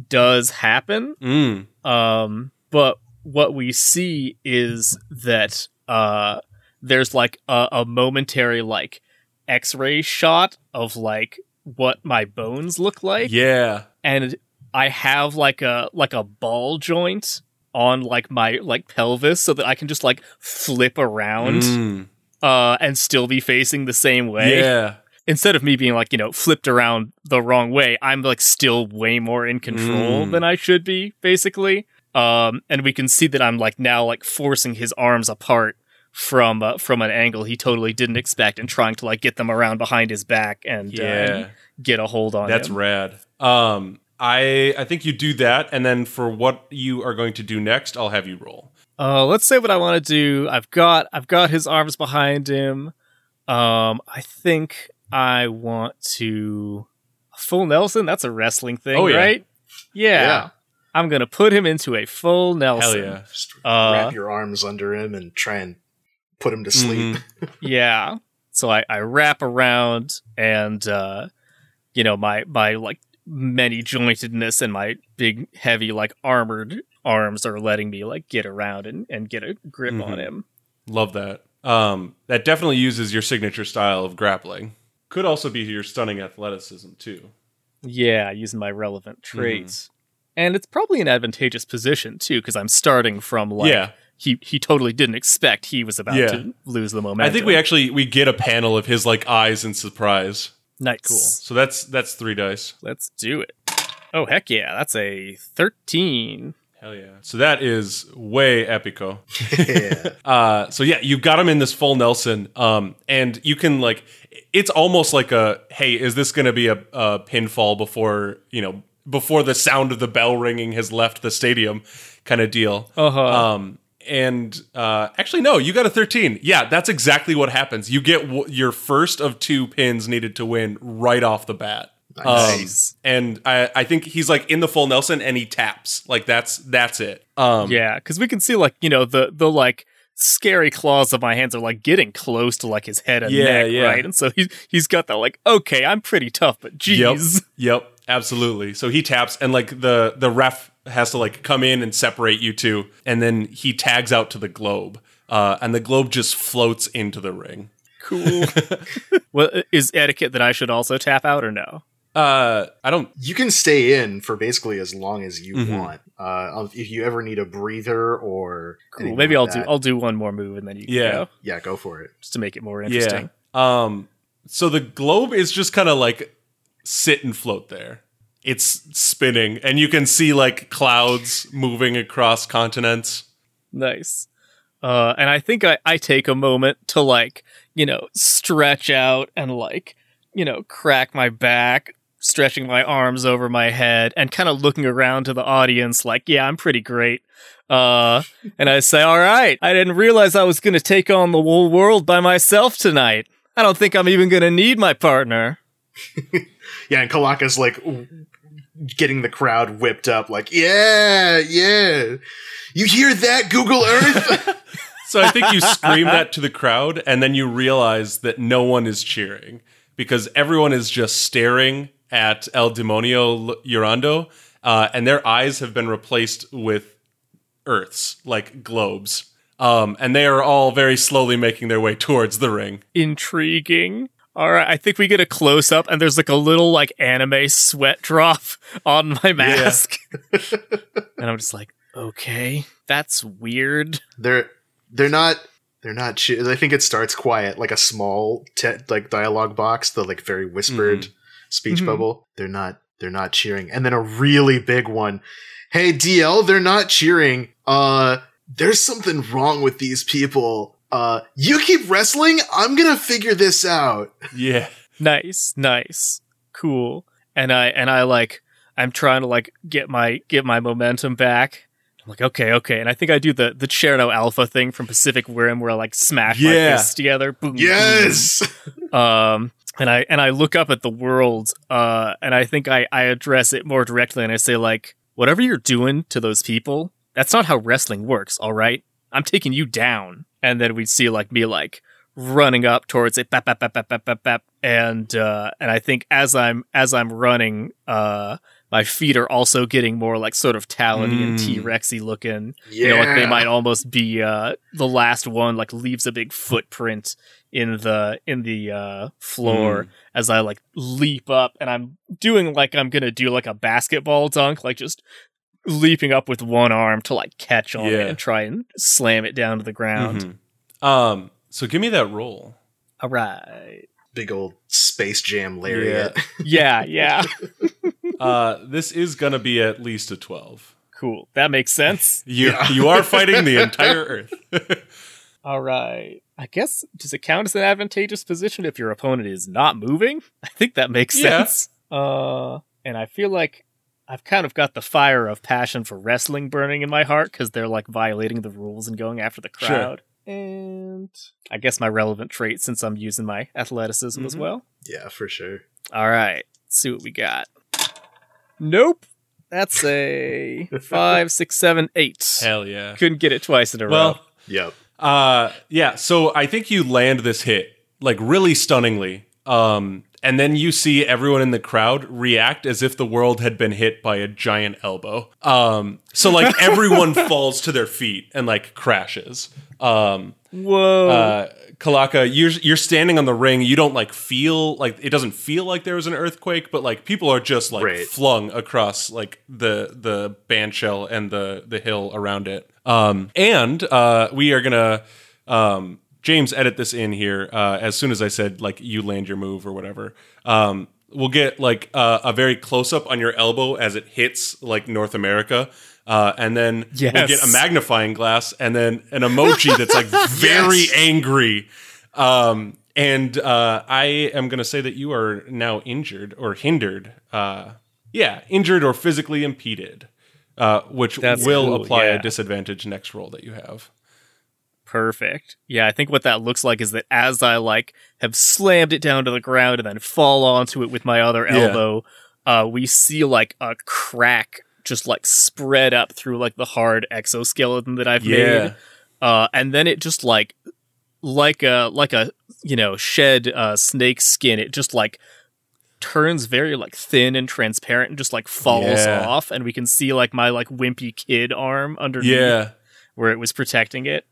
does happen. Mm. Um, but what we see is that uh, there's like a, a momentary like X-ray shot of like what my bones look like, Yeah. and I have like a like a ball joint on like my like pelvis so that I can just like flip around Mm. uh and still be facing the same way Yeah. instead of me being like you know flipped around the wrong way i'm like still way more in control Mm. than i should be basically um and we can see that i'm like now like forcing his arms apart from uh, from an angle he totally didn't expect and trying to like get them around behind his back and uh, get a hold on That's him. rad. Um, I I think you do that, and then for what you are going to do next, I'll have you roll. Uh, let's say what I want to do. I've got I've got his arms behind him. Um, I think I want to full Nelson. That's a wrestling thing, Oh, yeah. right? Yeah. Yeah. I'm gonna put him into a full Nelson. Hell yeah. Just Uh, wrap your arms under him and try and put him to sleep. Yeah. So I, I wrap around and uh you know my my like many jointedness and my big heavy like armored arms are letting me like get around and, and get a grip on Mhm. him. Love that. Um, that definitely uses your signature style of grappling. Could also be your stunning athleticism too. Yeah, using my relevant Mm-hmm. traits. And it's probably an advantageous position too, because I'm starting from like yeah, he he totally didn't expect he was about Yeah. to lose the momentum. I think we actually we get a panel of his like eyes in surprise. nice. Cool. So that's that's three dice. Let's do it. Oh heck yeah, that's a thirteen. Hell yeah. So that is way epico. yeah. Uh, so yeah, you've got him in this full Nelson, um, and you can like, it's almost like a, hey, is this going to be a, a pinfall before you know before the sound of the bell ringing has left the stadium, kind of deal. Uh-huh. Um, and uh, actually, no, you got a thirteen. Yeah, that's exactly what happens. You get w- your first of two pins needed to win right off the bat. Nice. Um, and I, I think he's like in the full Nelson, and he taps like that's that's it. Um, Yeah, because we can see like you know the the like scary claws of my hands are like getting close to like his head and Yeah, neck, yeah. right? And so he's he's got that like okay, I'm pretty tough, but geez. Yep. geez, Yep. Absolutely. So he taps and like the the ref has to like come in and separate you two and then he tags out to the globe. Uh, and the globe just floats into the ring. cool. well, is etiquette that I should also tap out or no? Uh, I don't. You can stay in for basically as long as you Mhm. want. Uh, if you ever need a breather or Cool. Maybe like I'll do I'll do one more move and then you Yeah. go yeah, go for it. just to make it more interesting. Yeah. Um. So the globe is just kind of like sit and float there. It's spinning, and you can see like clouds moving across continents. Nice. Uh, and I think I, I take a moment to like, you know, stretch out and like, you know, crack my back, stretching my arms over my head and kind of looking around to the audience like, yeah, I'm pretty great. Uh, and I say, all right, I didn't realize I was going to take on the whole world by myself tonight. I don't think I'm even going to need my partner. Yeah, and Calaca's like getting the crowd whipped up, like, yeah, yeah. You hear that, Google Earth? So I think you scream that to the crowd, and then you realize that no one is cheering because everyone is just staring at El Demonio L- Llorando, uh, and their eyes have been replaced with Earths, like globes. Um, and they are all very slowly making their way towards the ring. Intriguing. All right, I think we get a close up, and there's like a little like anime sweat drop on my mask, and I'm just like, okay, that's weird. they're they're not they're not. I think it starts quiet, like a small te- like dialogue box, the like very whispered speech Mhm. bubble. They're not they're not cheering, and then a really big one. Hey DL, they're not cheering. Uh, there's something wrong with these people. Uh, you keep wrestling. I'm gonna figure this out. Yeah. Nice, nice, cool. And I and I like I'm trying to like get my get my momentum back. I'm like, okay, okay, and I think I do the the Cherno Alpha thing from Pacific Rim where I like smash my Yeah. fists together. Boom, boom, Yes. um and i and i look up at the world uh and i think i i address it more directly and i say like whatever you're doing to those people that's not how wrestling works all right i'm taking you down and then we'd see like me like running up towards it bap, bap, bap, bap, bap, bap, bap. and uh and i think as i'm as i'm running uh my feet are also getting more like sort of talony and Mm. t-rexy looking Yeah. you know, like they might almost be uh the last one like leaves a big footprint in the in the uh floor as I like leap up and I'm doing like I'm gonna do like a basketball dunk, like just leaping up with one arm to like catch on Yeah. it and try and slam it down to the ground. Mhm. Um, so give me that roll. All right. Big old Space Jam lariat. Yeah, yeah. Uh, this is gonna be at least a twelve. cool. That makes sense. You Yeah. you are fighting the entire Earth. All right. I guess does it count as an advantageous position if your opponent is not moving? I think that makes Yeah. sense. Uh, and I feel like I've kind of got the fire of passion for wrestling burning in my heart because they're like violating the rules and going after the Sure. crowd. And I guess my relevant trait since I'm using my athleticism as Mhm. well. Yeah, for sure. All right. Let's see what we got. Nope. That's a five, six, seven, eight. Hell yeah. Couldn't get it twice in a row. Well, Yep. Uh yeah, so I think you land this hit like really stunningly. Um and then you see everyone in the crowd react as if the world had been hit by a giant elbow. Um so like everyone falls to their feet and like crashes. Um Whoa. uh Calaca, you're you're standing on the ring. You don't like feel like it doesn't feel like there was an earthquake, but like people are just like Right. flung across like the the band shell and the the hill around it. Um, and uh, we are gonna um, James edit this in here uh, as soon as I said like you land your move or whatever. Um, we'll get like uh, a very close up on your elbow as it hits like North America. Uh, and then we'll get a magnifying glass and then an emoji that's like very Yes. angry. Um, and uh, I am going to say that you are now injured or hindered. Uh, yeah, injured or physically impeded, uh, which That's will cool, apply yeah. a disadvantage next roll that you have. Perfect. Yeah, I think what that looks like is that as I like have slammed it down to the ground and then fall onto it with my other Yeah. elbow, uh, we see like a crack just like spread up through like the hard exoskeleton that I've Yeah. made. Uh, and then it just like like a like a you know shed uh, snake skin. It just like turns very like thin and transparent and just like falls Yeah. off, and we can see like my like wimpy kid arm underneath Yeah. where it was protecting it.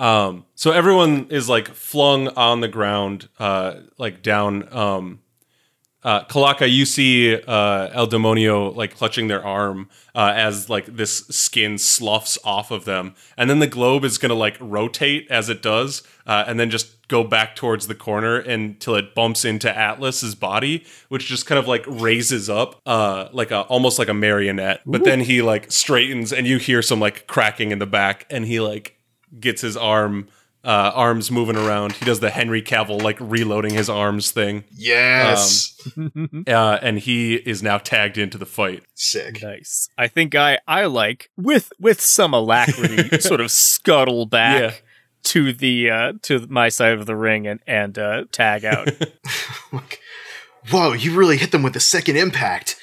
Um, so everyone is like flung on the ground, uh, like down. Um, uh, Calaca, you see uh, El Demonio like clutching their arm uh, as like this skin sloughs off of them, and then the globe is gonna like rotate as it does, uh, and then just go back towards the corner until it bumps into Atlas's body, which just kind of like raises up, uh, like a almost like a marionette. But then he like straightens, and you hear some like cracking in the back, and he like gets his arm uh, arms moving around. He does the Henry Cavill like reloading his arms thing, Yes. uh, and he is now tagged into the fight. Sick. Nice. I think I I like with with some alacrity sort of scuttle back Yeah. to the uh to my side of the ring and and uh tag out. Whoa, you really hit them with the second impact.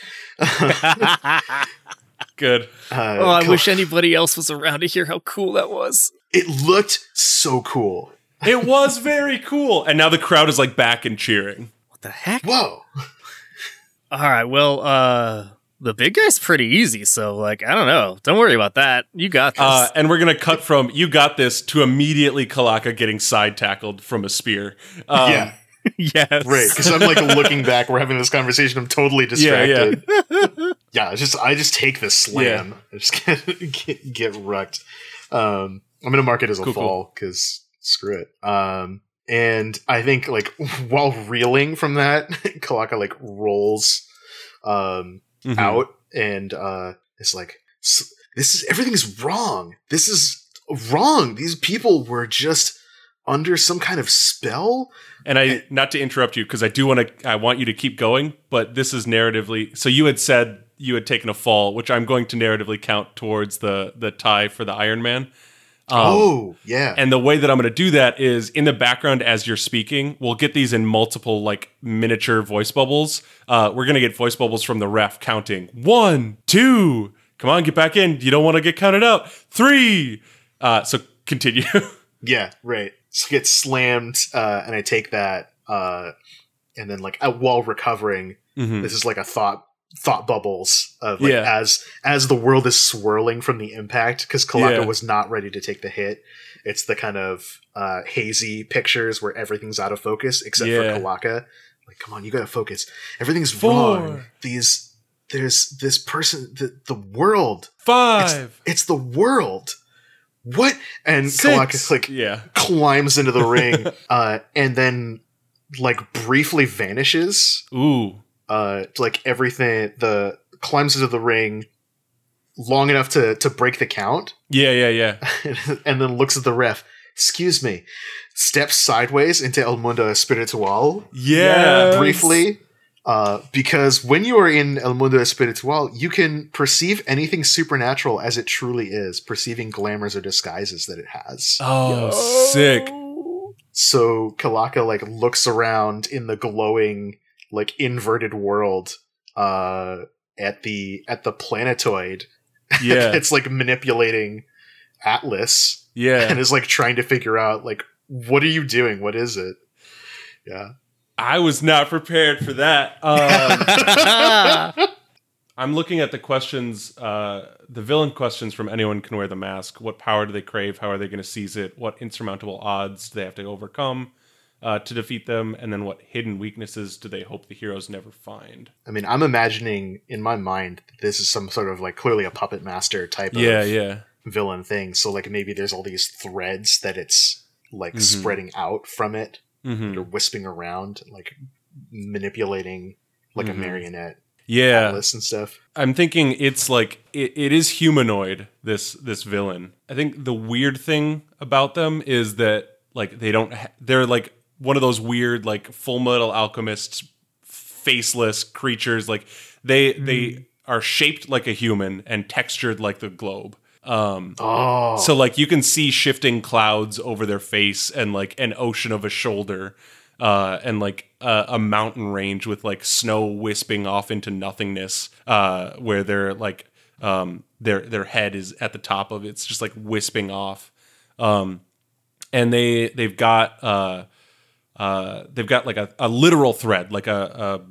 Good. Uh, oh, I Kal- wish anybody else was around to hear how cool that was. It looked so cool. It was very cool, and now the crowd is like back and cheering. What the heck? Whoa. All right, well, uh the big guy's pretty easy, so like I don't know. Don't worry about that. You got this. Uh, and we're gonna cut from "you got this" to immediately Calaca getting side tackled from a spear. Um, yeah. yes. Right. Because I'm like looking back. We're having this conversation. I'm totally Yeah, yeah. distracted. yeah, just I just take the slam. I just get, get get wrecked. Um, I'm gonna mark it as a Cool, cool. fall because screw it. Um, and I think like while reeling from that, Calaca like rolls um Mhm. out and uh it's like this is everything's wrong. This is wrong. These people were just under some kind of spell. And I, not to interrupt you, because I do want to, I want you to keep going, but this is narratively. So you had said you had taken a fall, which I'm going to narratively count towards the the tie for the Iron Man. Um, oh, yeah. And the way that I'm going to do that is in the background as you're speaking, we'll get these in multiple like miniature voice bubbles. Uh, we're going to get voice bubbles from the ref counting one, two. Come on, get back in. You don't want to get counted out. Three. Uh, so continue. yeah, right. So get slammed, uh, and I take that, uh, and then like uh, while recovering, Mhm. this is like a thought thought bubbles of like Yeah. as as the world is swirling from the impact because Calaca Yeah. was not ready to take the hit. It's the kind of uh, hazy pictures where everything's out of focus except Yeah. for Calaca. Like, come on, you gotta focus. Everything's Four. wrong. These there's this person the the world. It's, Five. it's the world. What? And Six. Calaca like yeah. climbs into the ring uh, and then like briefly vanishes Ooh. Uh like everything the climbs into the ring long enough to to break the count Yeah, yeah, yeah. and then looks at the ref excuse me steps sideways into el mundo espiritual Yeah. briefly uh, because when you are in El Mundo Espiritual, you can perceive anything supernatural as it truly is, perceiving glamours or disguises that it has. Oh, sick. So Kalaka like looks around in the glowing, like inverted world, uh, at the at the planetoid. Yeah. it's like manipulating Atlas Yeah. and Yeah. is like trying to figure out like what are you doing? What is it? Yeah. I was not prepared for that. Um, I'm looking at the questions, uh, the villain questions from anyone can wear the mask. What power do they crave? How are they going to seize it? What insurmountable odds do they have to overcome uh, to defeat them? And then what hidden weaknesses do they hope the heroes never find? I mean, I'm imagining in my mind that this is some sort of like clearly a puppet master type Yeah, of yeah, villain thing. So like maybe there's all these threads that it's like Mhm. spreading out from it. hmm You're wisping around, like manipulating like Mhm. a marionette yeah. and stuff. I'm thinking it's like it, it is humanoid. This this villain. I think the weird thing about them is that like they don't. Ha- they're like one of those weird like Full Metal Alchemists faceless creatures. Like they they are shaped like a human and textured like the globe. Um, Oh, so like you can see shifting clouds over their face and like an ocean of a shoulder, uh, and like a, a mountain range with like snow wisping off into nothingness, uh, where they're like um, their their head is at the top of it. It's just like wisping off, um, and they they've got uh, uh, they've got like a, a literal thread, like a,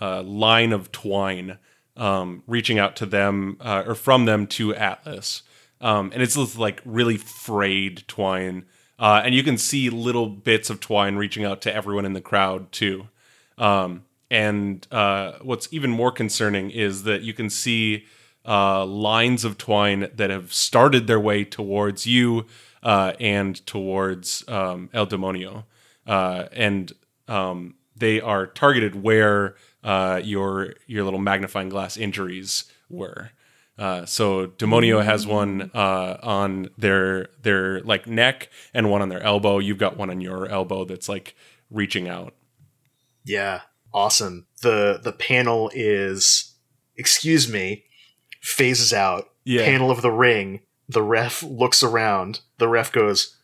a, a line of twine um, reaching out to them uh, or from them to Atlas. Um, and it's this, like really frayed twine. Uh, and you can see little bits of twine reaching out to everyone in the crowd too. Um, and uh, what's even more concerning is that you can see uh, lines of twine that have started their way towards you uh, and towards um, El Demonio. Uh, and um, they are targeted where uh, your your little magnifying glass injuries were. Uh, so Demonio has one uh, on their their like neck and one on their elbow. You've got one on your elbow that's like reaching out. yeah, awesome. the The panel is, excuse me, phases out. Yeah. Panel of the ring. The ref looks around. The ref goes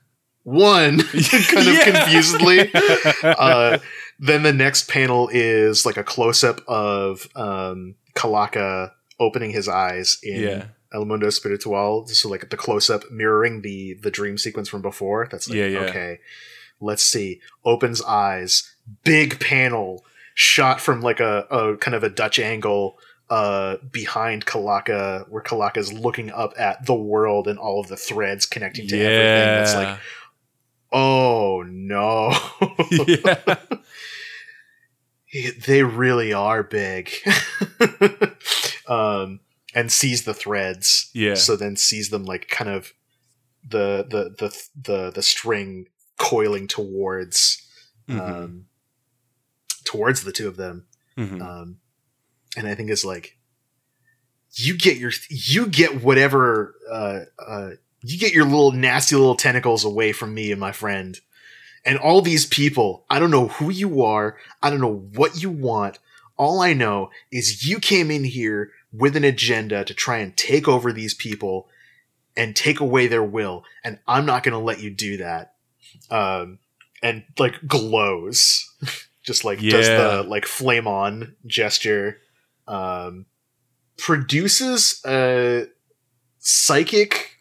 one, kind of Yeah. confusedly. uh, then the next panel is like a close up of um, Calaca opening his eyes in Yeah. El Mundo Espiritual. So like the close up mirroring the the dream sequence from before. That's like Yeah, yeah. okay. Let's see. Opens eyes. Big panel shot from like a, a kind of a Dutch angle uh behind Calaca where Calaca's looking up at the world and all of the threads connecting to everything. It's like, oh no. yeah. they really are big. um, and sees the threads. Yeah. So then sees them like kind of the the the the the string coiling towards Mhm. um towards the two of them. Mhm. Um, and I think is like you get your you get whatever uh uh you get your little nasty little tentacles away from me and my friend. And all these people, I don't know who you are. I don't know what you want. All I know is you came in here with an agenda to try and take over these people and take away their will, and I'm not going to let you do that. Um, and like glows, just like does the like flame on gesture. Um, produces a psychic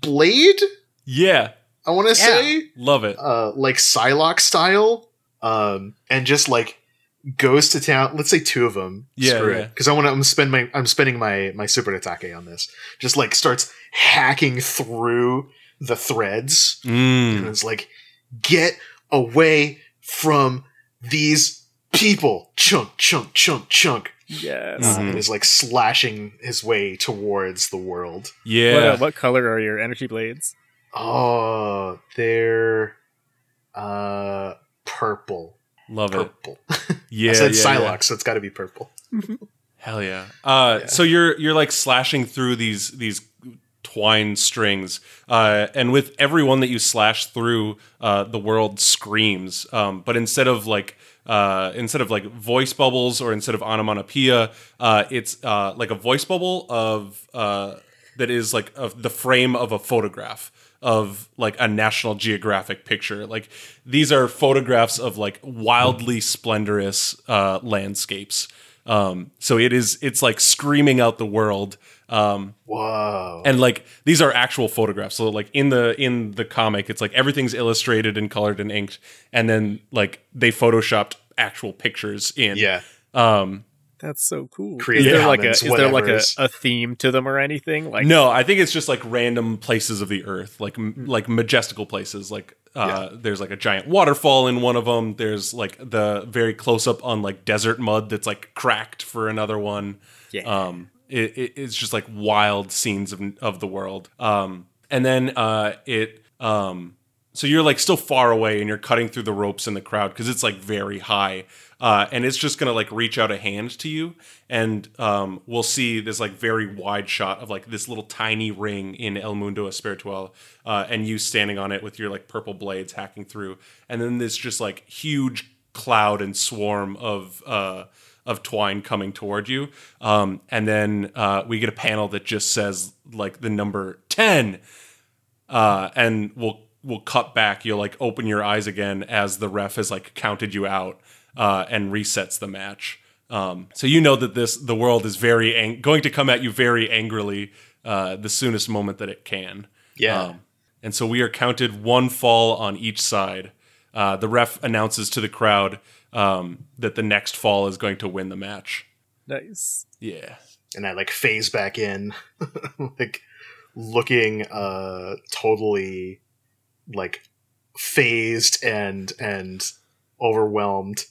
blade. Yeah, I want to Yeah. say, love it. uh, like Psylocke style, um, and just like goes to town. Let's say two of them. Yeah, yeah. Because I want to. I'm spend my. I'm spending my my super atake on this. Just like starts hacking through the threads, and Mm. it's like, get away from these people. Chunk, chunk, chunk, chunk. Yes. Uh, Mhm. and is like slashing his way towards the world. What, Yeah, uh, what color are your energy blades? Oh, they're uh purple. love it. Purple. Yeah, I said yeah, Psylocke, yeah. so it's got to be purple. Hell yeah. Uh, Yeah. So you're you're like slashing through these these twine strings, uh, and with every one that you slash through, uh, the world screams. Um, but instead of like uh, instead of like voice bubbles or instead of onomatopoeia, uh, it's uh, like a voice bubble of uh, that is like of the frame of a photograph of like a National Geographic picture. Like these are photographs of like wildly splendorous uh, landscapes. Um, so it is it's like screaming out the world. Um, Whoa. and like these are actual photographs. So like in the in the comic, it's like everything's illustrated and colored and inked, and then like they photoshopped actual pictures in. yeah. Um, That's so cool. Creative is there like a is there like a, a theme to them or anything? Like no, I think it's just like random places of the earth, like m- like majestical places. Like uh, there's like a giant waterfall in one of them. There's like the very close up on like desert mud that's like cracked for another one. Yeah. Um, it, it, it's just like wild scenes of of the world. Um, and then uh, it um, so you're like still far away and you're cutting through the ropes in the crowd because it's like very high. Uh, and it's just gonna like reach out a hand to you, and um, we'll see this like very wide shot of like this little tiny ring in El Mundo Espiritual, uh, and you standing on it with your like purple blades hacking through, and then this just like huge cloud and swarm of uh, of twine coming toward you, um, and then uh, we get a panel that just says like the number ten, uh, and we'll we'll cut back. You'll like open your eyes again as the ref has like counted you out uh, and resets the match. Um, so you know that this the world is very ang- going to come at you very angrily uh, the soonest moment that it can. Yeah. Um, and so we are counted one fall on each side. Uh, the ref announces to the crowd um, that the next fall is going to win the match. nice. Yeah. and I like phase back in, like looking uh totally like phased and and overwhelmed.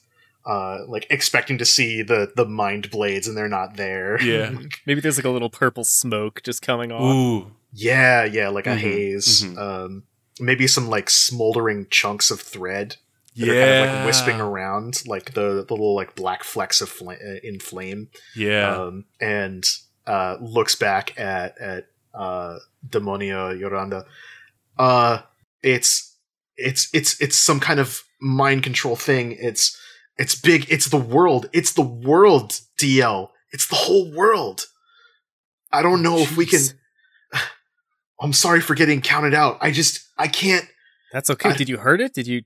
Uh, like expecting to see the the mind blades and they're not there. Yeah. Maybe there's like a little purple smoke just coming off. Ooh. yeah, yeah, like a Mhm, haze. mhm. Um, maybe some like smoldering chunks of thread that Yeah. kind of like wisping around, like the, the little like black flecks of fl- uh, in flame. Yeah. um, and uh, looks back at at uh, Demonio Llorando. Uh, it's it's it's it's some kind of mind control thing. It's it's big. It's the world. It's the world. DL. It's the whole world. I don't know if we can. I'm sorry for getting counted out. I just I can't. That's okay. I- Did you hurt it? Did you?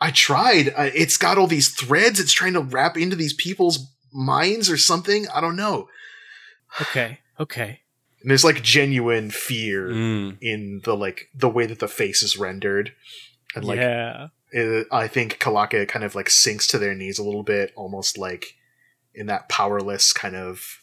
I tried. Uh, it's got all these threads. It's trying to wrap into these people's minds or something. I don't know. Okay. Okay. And there's like genuine fear Mm. in the like the way that the face is rendered, and like yeah. it, I think Calaca kind of like sinks to their knees a little bit, almost like in that powerless kind of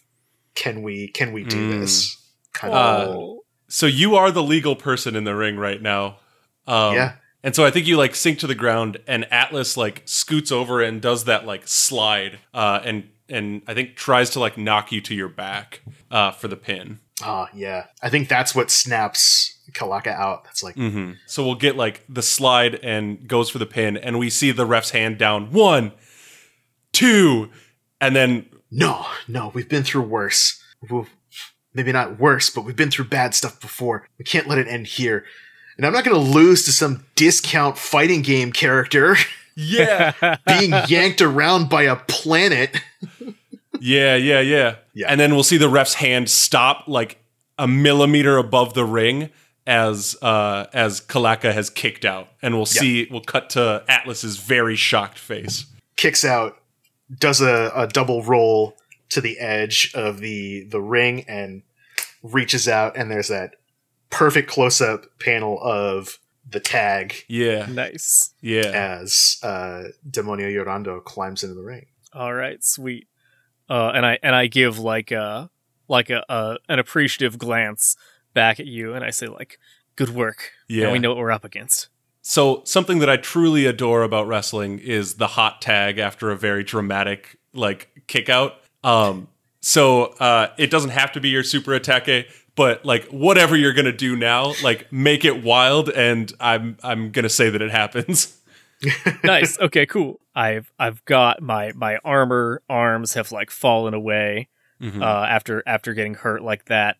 can we can we do Mm. this kind Uh, of Oh. So you are the legal person in the ring right now. Um, yeah And so I think you like sink to the ground, and Atlas like scoots over and does that like slide, uh, and and I think tries to like knock you to your back uh, for the pin. ah yeah I think that's what snaps Calaca out. That's like hmm So we'll get like the slide and goes for the pin, and we see the ref's hand down one, two, and then no no we've been through worse. We've, maybe not worse, but we've been through bad stuff before. We can't let it end here. And I'm not going to lose to some discount fighting game character yeah, being yanked around by a planet. Yeah, yeah, yeah. Yeah. And then we'll see the ref's hand stop like a millimeter above the ring as uh as Calaca has kicked out. And we'll see we'll cut to Atlas's very shocked face. Kicks out, does a, a double roll to the edge of the the ring, and reaches out, and there's that perfect close up panel of the tag Yeah. Nice. Yeah. as uh, Demonio Llorando climbs into the ring. All right, sweet. Uh, and I and I give like a like a, a an appreciative glance back at you, and I say like, "Good work. Yeah. Now we know what we're up against." So something that I truly adore about wrestling is the hot tag after a very dramatic like kick out. Um so uh it doesn't have to be your super atake, but like whatever you're gonna do now, like make it wild and I'm I'm gonna say that it happens. nice. Okay, cool. I've I've got my my armor arms have like fallen away Mhm. uh, after after getting hurt like that,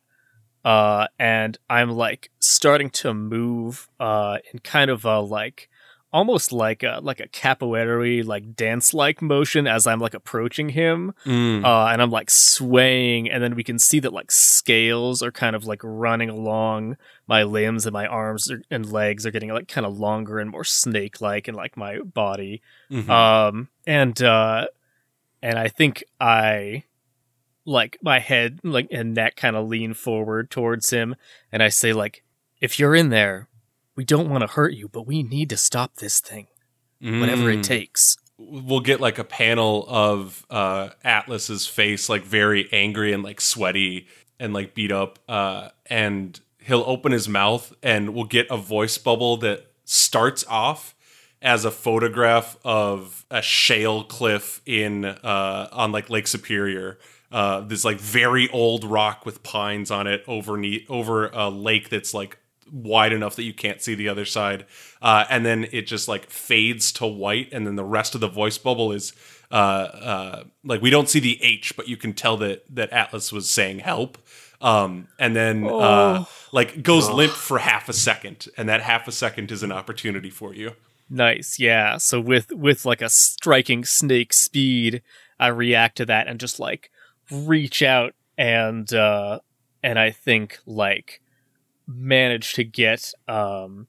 uh, and I'm like starting to move uh, in kind of a like almost like a like a capoeira like dance like motion as I'm like approaching him, Mm. uh, and I'm like swaying, and then we can see that like scales are kind of like running along my limbs, and my arms are, and legs are getting like kind of longer and more snake like, and like my body, Mhm. um, and uh, and I think I like my head like and neck kind of lean forward towards him, and I say like, if you're in there, we don't want to hurt you, but we need to stop this thing, whatever Mm. it takes. we'll get like a panel of uh Atlas's face like very angry and like sweaty and like beat up uh and he'll open his mouth and we'll get a voice bubble that starts off as a photograph of a shale cliff in uh on like Lake Superior uh this like very old rock with pines on it over ne- over a lake that's like wide enough that you can't see the other side uh, and then it just like fades to white and then the rest of the voice bubble is uh, uh, like we don't see the h but you can tell that that atlas was saying help um, and then uh, Oh. like goes limp for half a second and that half a second is an opportunity for you Nice, yeah. So with with like a striking snake speed, I react to that and just like reach out and uh and I think like manage to get um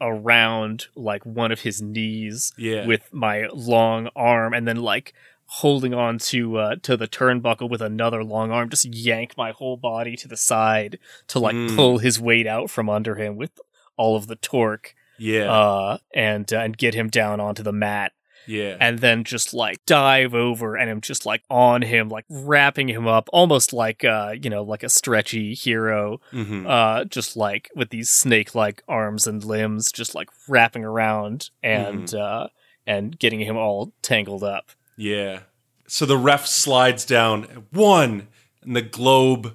around like one of his knees Yeah. with my long arm and then like holding on to uh to the turnbuckle with another long arm just yank my whole body to the side to like Mm. pull his weight out from under him with all of the torque yeah uh, and uh, and get him down onto the mat, yeah and then just like dive over and I'm just like on him, like wrapping him up, almost like uh, you know, like a stretchy hero, Mhm. uh, just like with these snake-like arms and limbs, just like wrapping around and uh, and getting him all tangled up. Yeah. So the ref slides down one, and the globe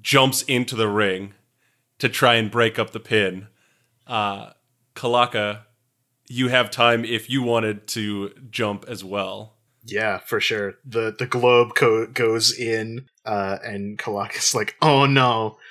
jumps into the ring to try and break up the pin. Uh, Calaca, you have time if you wanted to jump as well. Yeah, for sure. The the globe co- goes in, uh, and Calaca's like, "Oh no!"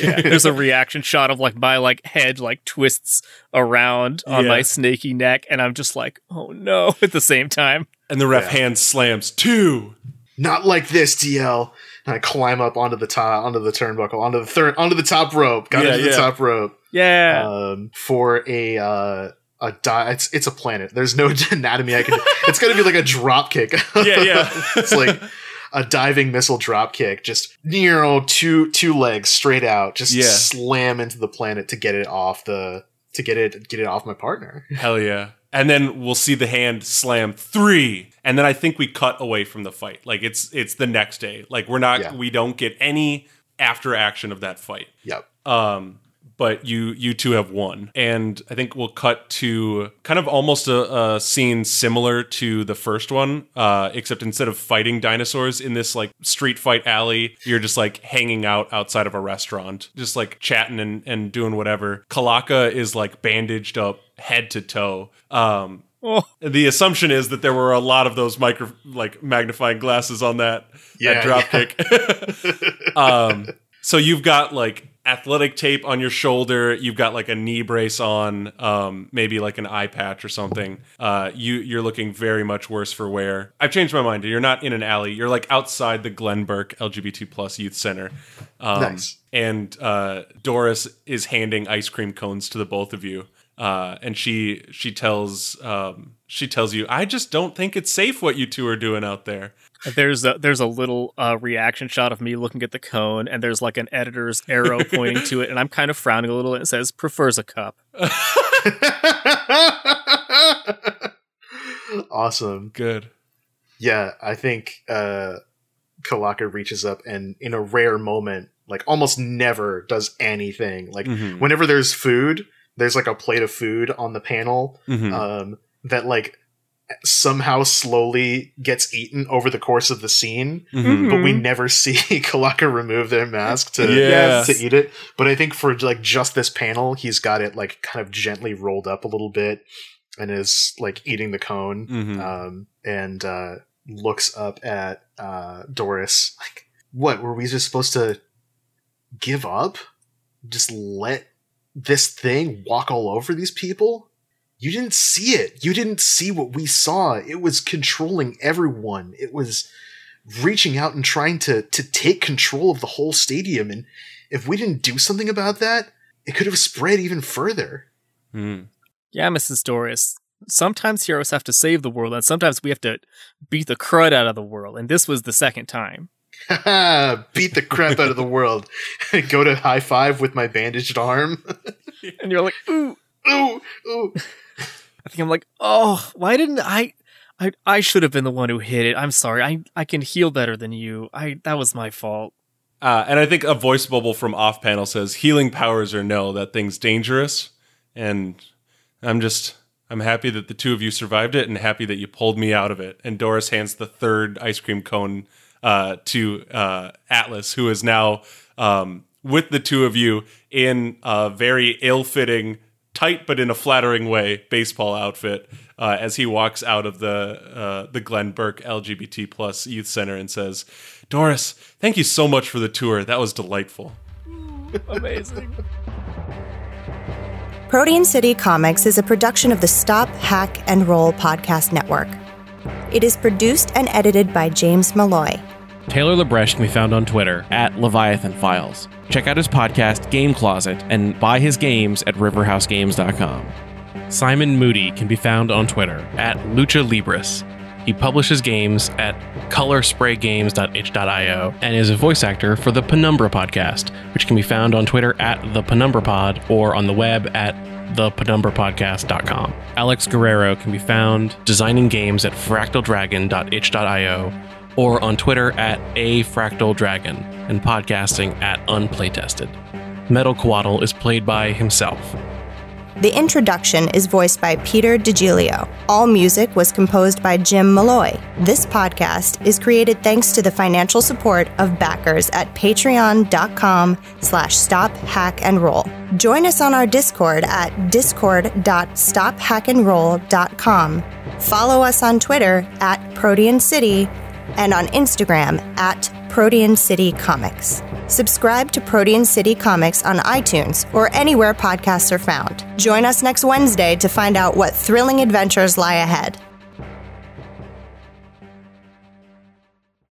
Yeah, there's a reaction shot of like my like head like twists around on Yeah. my snaky neck, and I'm just like, oh no, at the same time. And the ref Yeah. hand slams two. Not like this, DL. And I climb up onto the top, onto the turnbuckle, onto the third, onto the top rope. Got Yeah, into the top rope. Yeah. Um, for a uh, a di- it's it's a planet. There's no anatomy I can. it's gonna be like a drop kick. Yeah, yeah. it's like a diving missile drop kick. Just you know, two two legs straight out. Just Yeah. slam into the planet to get it off the to get it get it off my partner. Hell yeah. And then we'll see the hand slam three. And then I think we cut away from the fight. Like it's it's the next day. Like we're not Yeah. we don't get any after action of that fight. Yep. Um but you you two have won. And I think we'll cut to kind of almost a, a scene similar to the first one, uh, except instead of fighting dinosaurs in this like street fight alley, you're just like hanging out outside of a restaurant, just like chatting and, and doing whatever. Calaca is like bandaged up head to toe. Um, oh, the assumption is that there were a lot of those micro like magnifying glasses on that Yeah, that drop yeah. kick. um, so you've got like athletic tape on your shoulder. You've got like a knee brace on, um, maybe like an eye patch or something. Uh, you you're looking very much worse for wear. I've changed my mind. You're not in an alley. You're like outside the Glen Burke LGBT plus youth center. Um, Nice. And uh, Doris is handing ice cream cones to the both of you. Uh, and she she tells um, she tells you, I just don't think it's safe what you two are doing out there. There's a there's a little uh, reaction shot of me looking at the cone, and there's like an editor's arrow pointing to it, and I'm kind of frowning a little, and it says prefers a cup. awesome. Good. Yeah, I think uh Calaca reaches up and in a rare moment, like almost never does anything. Like Mhm. whenever there's food, there's like a plate of food on the panel Mhm. um that like somehow slowly gets eaten over the course of the scene, Mhm. but we never see Calaca remove their mask to Yeah. to eat it. But I think for like just this panel, he's got it like kind of gently rolled up a little bit and is like eating the cone Mhm. um, and uh, looks up at uh, Doris. Like, what were we just supposed to give up? Just let this thing walk all over these people? You didn't see it. You didn't see what we saw. It was controlling everyone. It was reaching out and trying to to take control of the whole stadium. And if we didn't do something about that, it could have spread even further. Mhm. Yeah, Mrs. Doris. Sometimes heroes have to save the world, and sometimes we have to beat the crud out of the world. And this was the second time. Beat the crap out of the world. Go to high five with my bandaged arm. And you're like, ooh. ooh, ooh. I think I'm like, oh, why didn't I? I I should have been the one who hit it. I'm sorry. I I can heal better than you. I that was my fault. Uh, and I think a voice bubble from off panel says healing powers or no, that thing's dangerous. And I'm just, I'm happy that the two of you survived it and happy that you pulled me out of it. And Doris hands the third ice cream cone uh, to uh, Atlas, who is now um, with the two of you in a very ill fitting, tight but in a flattering way baseball outfit uh, as he walks out of the uh, the Glen Burke LGBT plus youth center and says, "Doris, thank you so much for the tour. That was delightful." Amazing. Protean City Comics is a production of the Stop, Hack, and Roll podcast network. It is produced and edited by James Malloy. Taylor LeBrecht can be found on Twitter at Leviathan Files. Check out his podcast, Game Closet, and buy his games at riverhousegames.com. Simon Moody can be found on Twitter at Lucha Libris. He publishes games at colorspraygames.itch.io and is a voice actor for the Penumbra podcast, which can be found on Twitter at the Penumbra Pod or on the web at thepenumbrapodcast.com. Alex Guerrero can be found designing games at fractaldragon.itch.io or on Twitter at a fractal dragon and podcasting at unplaytested. Metal Coatl is played by himself. The introduction is voiced by Peter DiGilio. All music was composed by Jim Malloy. This podcast is created thanks to the financial support of backers at patreon.com slash stop hack and roll. Join us on our Discord at discord.stophackandroll.com. Follow us on Twitter at Protean City and on Instagram at Protean City Comics. Subscribe to Protean City Comics on iTunes or anywhere podcasts are found. Join us next Wednesday to find out what thrilling adventures lie ahead.